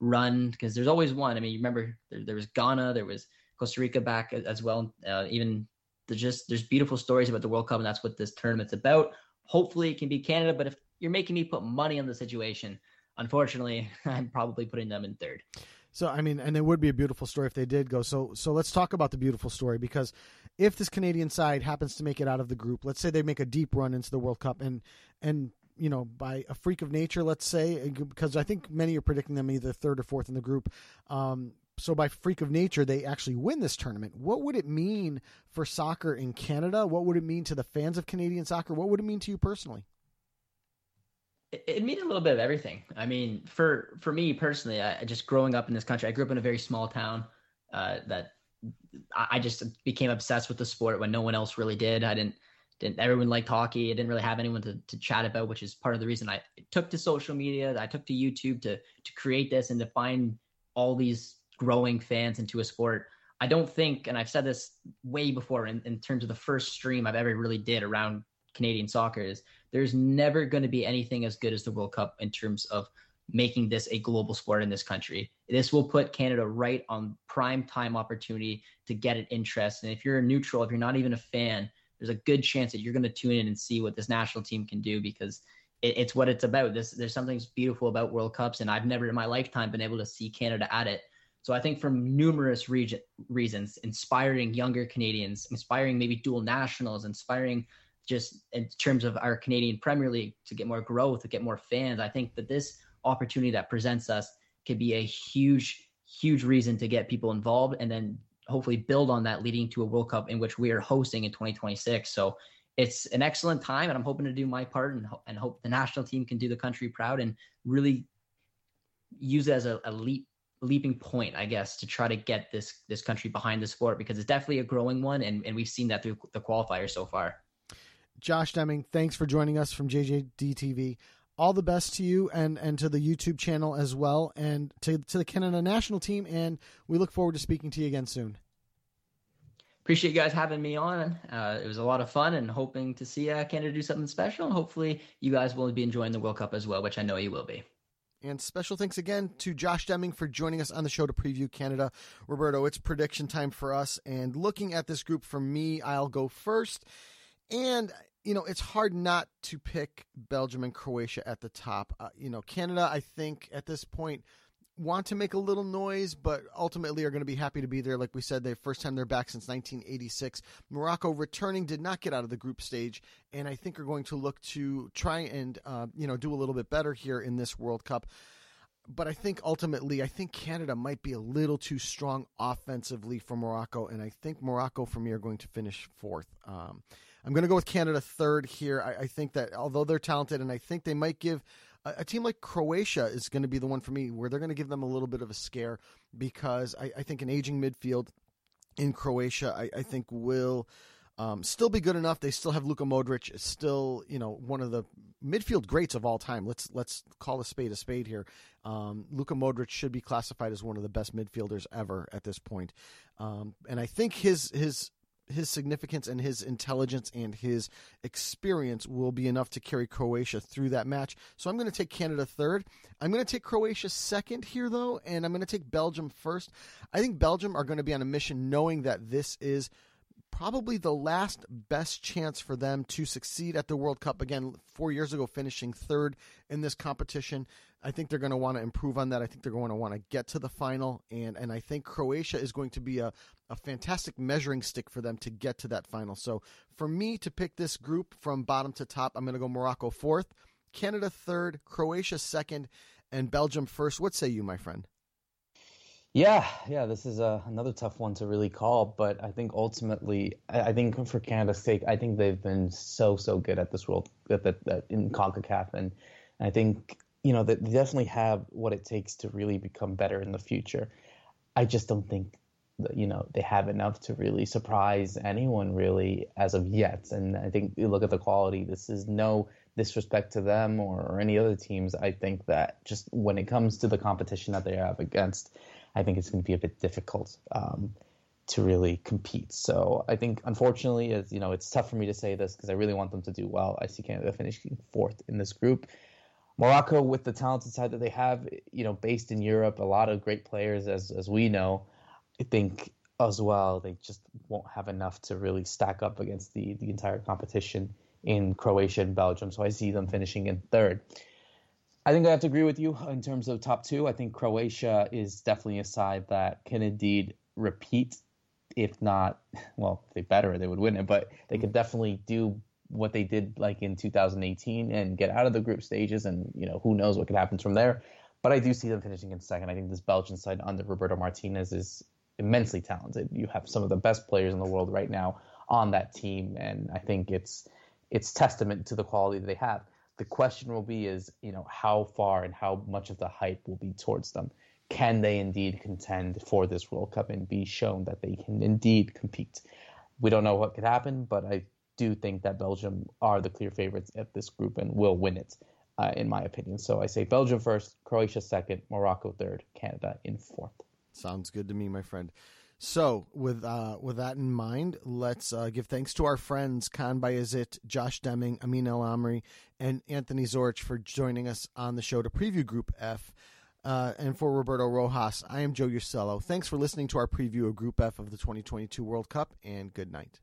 run because there's always one. I mean, you remember there, there was Ghana, there was Costa Rica back as well. Uh, even there's just there's beautiful stories about the World Cup, and that's what this tournament's about. Hopefully, it can be Canada. But if you're making me put money on the situation, unfortunately, I'm probably putting them in third. So I mean, and it would be a beautiful story if they did go. So so let's talk about the beautiful story because if this Canadian side happens to make it out of the group, let's say they make a deep run into the World Cup and and you know by a freak of nature, let's say because I think many are predicting them either third or fourth in the group. Um, so by freak of nature they actually win this tournament. What would it mean for soccer in canada? What would it mean to the fans of canadian soccer? What would it mean to you personally? It, means a little bit of everything. I mean for for me personally I, just growing up in this country i grew up in a very small town uh, that I just became obsessed with the sport when no one else really did. I didn't didn't everyone liked hockey. I didn't really have anyone to, to chat about which is part of the reason i took to social media i took to youtube to to create this and to find all these growing fans into a sport. I don't think, and I've said this way before in, in terms of the first stream I've ever really did around Canadian soccer is there's never going to be anything as good as the World Cup in terms of making this a global sport in this country. This will put Canada right on prime time opportunity to get an interest. And if you're a neutral, if you're not even a fan, there's a good chance that you're going to tune in and see what this national team can do because it, it's what it's about. This there's something beautiful about World Cups, and I've never in my lifetime been able to see Canada at it. So I think from numerous region, reasons, inspiring younger Canadians, inspiring maybe dual nationals, inspiring just in terms of our Canadian Premier League to get more growth, to get more fans. I think that this opportunity that presents us could be a huge, huge reason to get people involved and then hopefully build on that leading to a World Cup in which we are hosting in 2026. So it's an excellent time and I'm hoping to do my part and, and hope the national team can do the country proud and really use it as a, a leap leaping point, I guess, to try to get this this country behind the sport because it's definitely a growing one, and, and we've seen that through the qualifiers so far. Josh Deming, thanks for joining us from JJD TV. All the best to you and, and to the YouTube channel as well, and to, to the Canada national team. And we look forward to speaking to you again soon. Appreciate you guys having me on. Uh, it was a lot of fun, and hoping to see uh, Canada do something special. And hopefully, you guys will be enjoying the World Cup as well, which I know you will be. And special thanks again to Josh Deming for joining us on the show to preview Canada. Roberto, it's prediction time for us. And looking at this group for me, I'll go first. And, you know, it's hard not to pick Belgium and Croatia at the top. Uh, you know, Canada, I think at this point, want to make a little noise, but ultimately are going to be happy to be there. Like we said, the first time they're back since 1986. Morocco returning did not get out of the group stage, and I think are going to look to try and uh, you know do a little bit better here in this World Cup. But I think ultimately, I think Canada might be a little too strong offensively for Morocco, and I think Morocco for me are going to finish fourth. Um, I'm going to go with Canada third here. I, I think that although they're talented, and I think they might give a, a team like Croatia is going to be the one for me where they're going to give them a little bit of a scare because I, I think an aging midfield in Croatia, I, I think will. Um, still be good enough. They still have Luka Modric, still you know one of the midfield greats of all time. Let's let's call a spade a spade here. Um, Luka Modric should be classified as one of the best midfielders ever at this point, um, and I think his his his significance and his intelligence and his experience will be enough to carry Croatia through that match. So I'm going to take Canada third. I'm going to take Croatia second here, though, and I'm going to take Belgium first. I think Belgium are going to be on a mission knowing that this is probably the last best chance for them to succeed at the World Cup. Again, four years ago, finishing third in this competition. I think they're going to want to improve on that. I think they're going to want to get to the final, and and I think Croatia is going to be a, a fantastic measuring stick for them to get to that final. So for me to pick this group from bottom to top, I'm going to go Morocco fourth, Canada third, Croatia second, and Belgium first. What say you, my friend? Yeah, yeah, this is uh, another tough one to really call, but I think ultimately, I, I, think for Canada's sake, I think they've been so so good at this world at that, that in Concacaf, and I think you know that they definitely have what it takes to really become better in the future. I just don't think you know they have enough to really surprise anyone really as of yet, and I think you look at the quality. This is no disrespect to them or, or any other teams. I think that just when it comes to the competition that they have against I think it's going to be a bit difficult um, to really compete. So I think, unfortunately, as you know, it's tough for me to say this because I really want them to do well. I see Canada finishing fourth in this group. Morocco, with the talented side that they have, you know, based in Europe, a lot of great players, as as we know. I think as well they just won't have enough to really stack up against the the entire competition in Croatia and Belgium. So I see them finishing in third. I think I have to agree with you in terms of top two. I think Croatia is definitely a side that can indeed repeat, if not, well, if they better, they would win it, but they could mm. definitely do what they did like in 2018 and get out of the group stages, and you know who knows what could happen from there. But I do see them finishing in second. I think this Belgian side under Roberto Martinez is immensely talented. You have some of the best players in the world right now on that team, and I think it's it's testament to the quality that they have. The question will be is you know how far and how much of the hype will be towards them. Can they indeed contend for this world cup and be shown that they can indeed compete? We don't know what could happen but i do think that belgium are the clear favorites at this group and will win it uh, in my opinion. So i say belgium first croatia second morocco third canada in fourth sounds good to me my friend so, with uh, with that in mind, let's uh, give thanks to our friends Kaan Bayazit, Josh Deming, Amin El Amri, and Anthony Zorich for joining us on the show to preview Group F. Uh, and for Roberto Rojas, I am Joe Usello. Thanks for listening to our preview of Group F of the 2022 World Cup, and good night.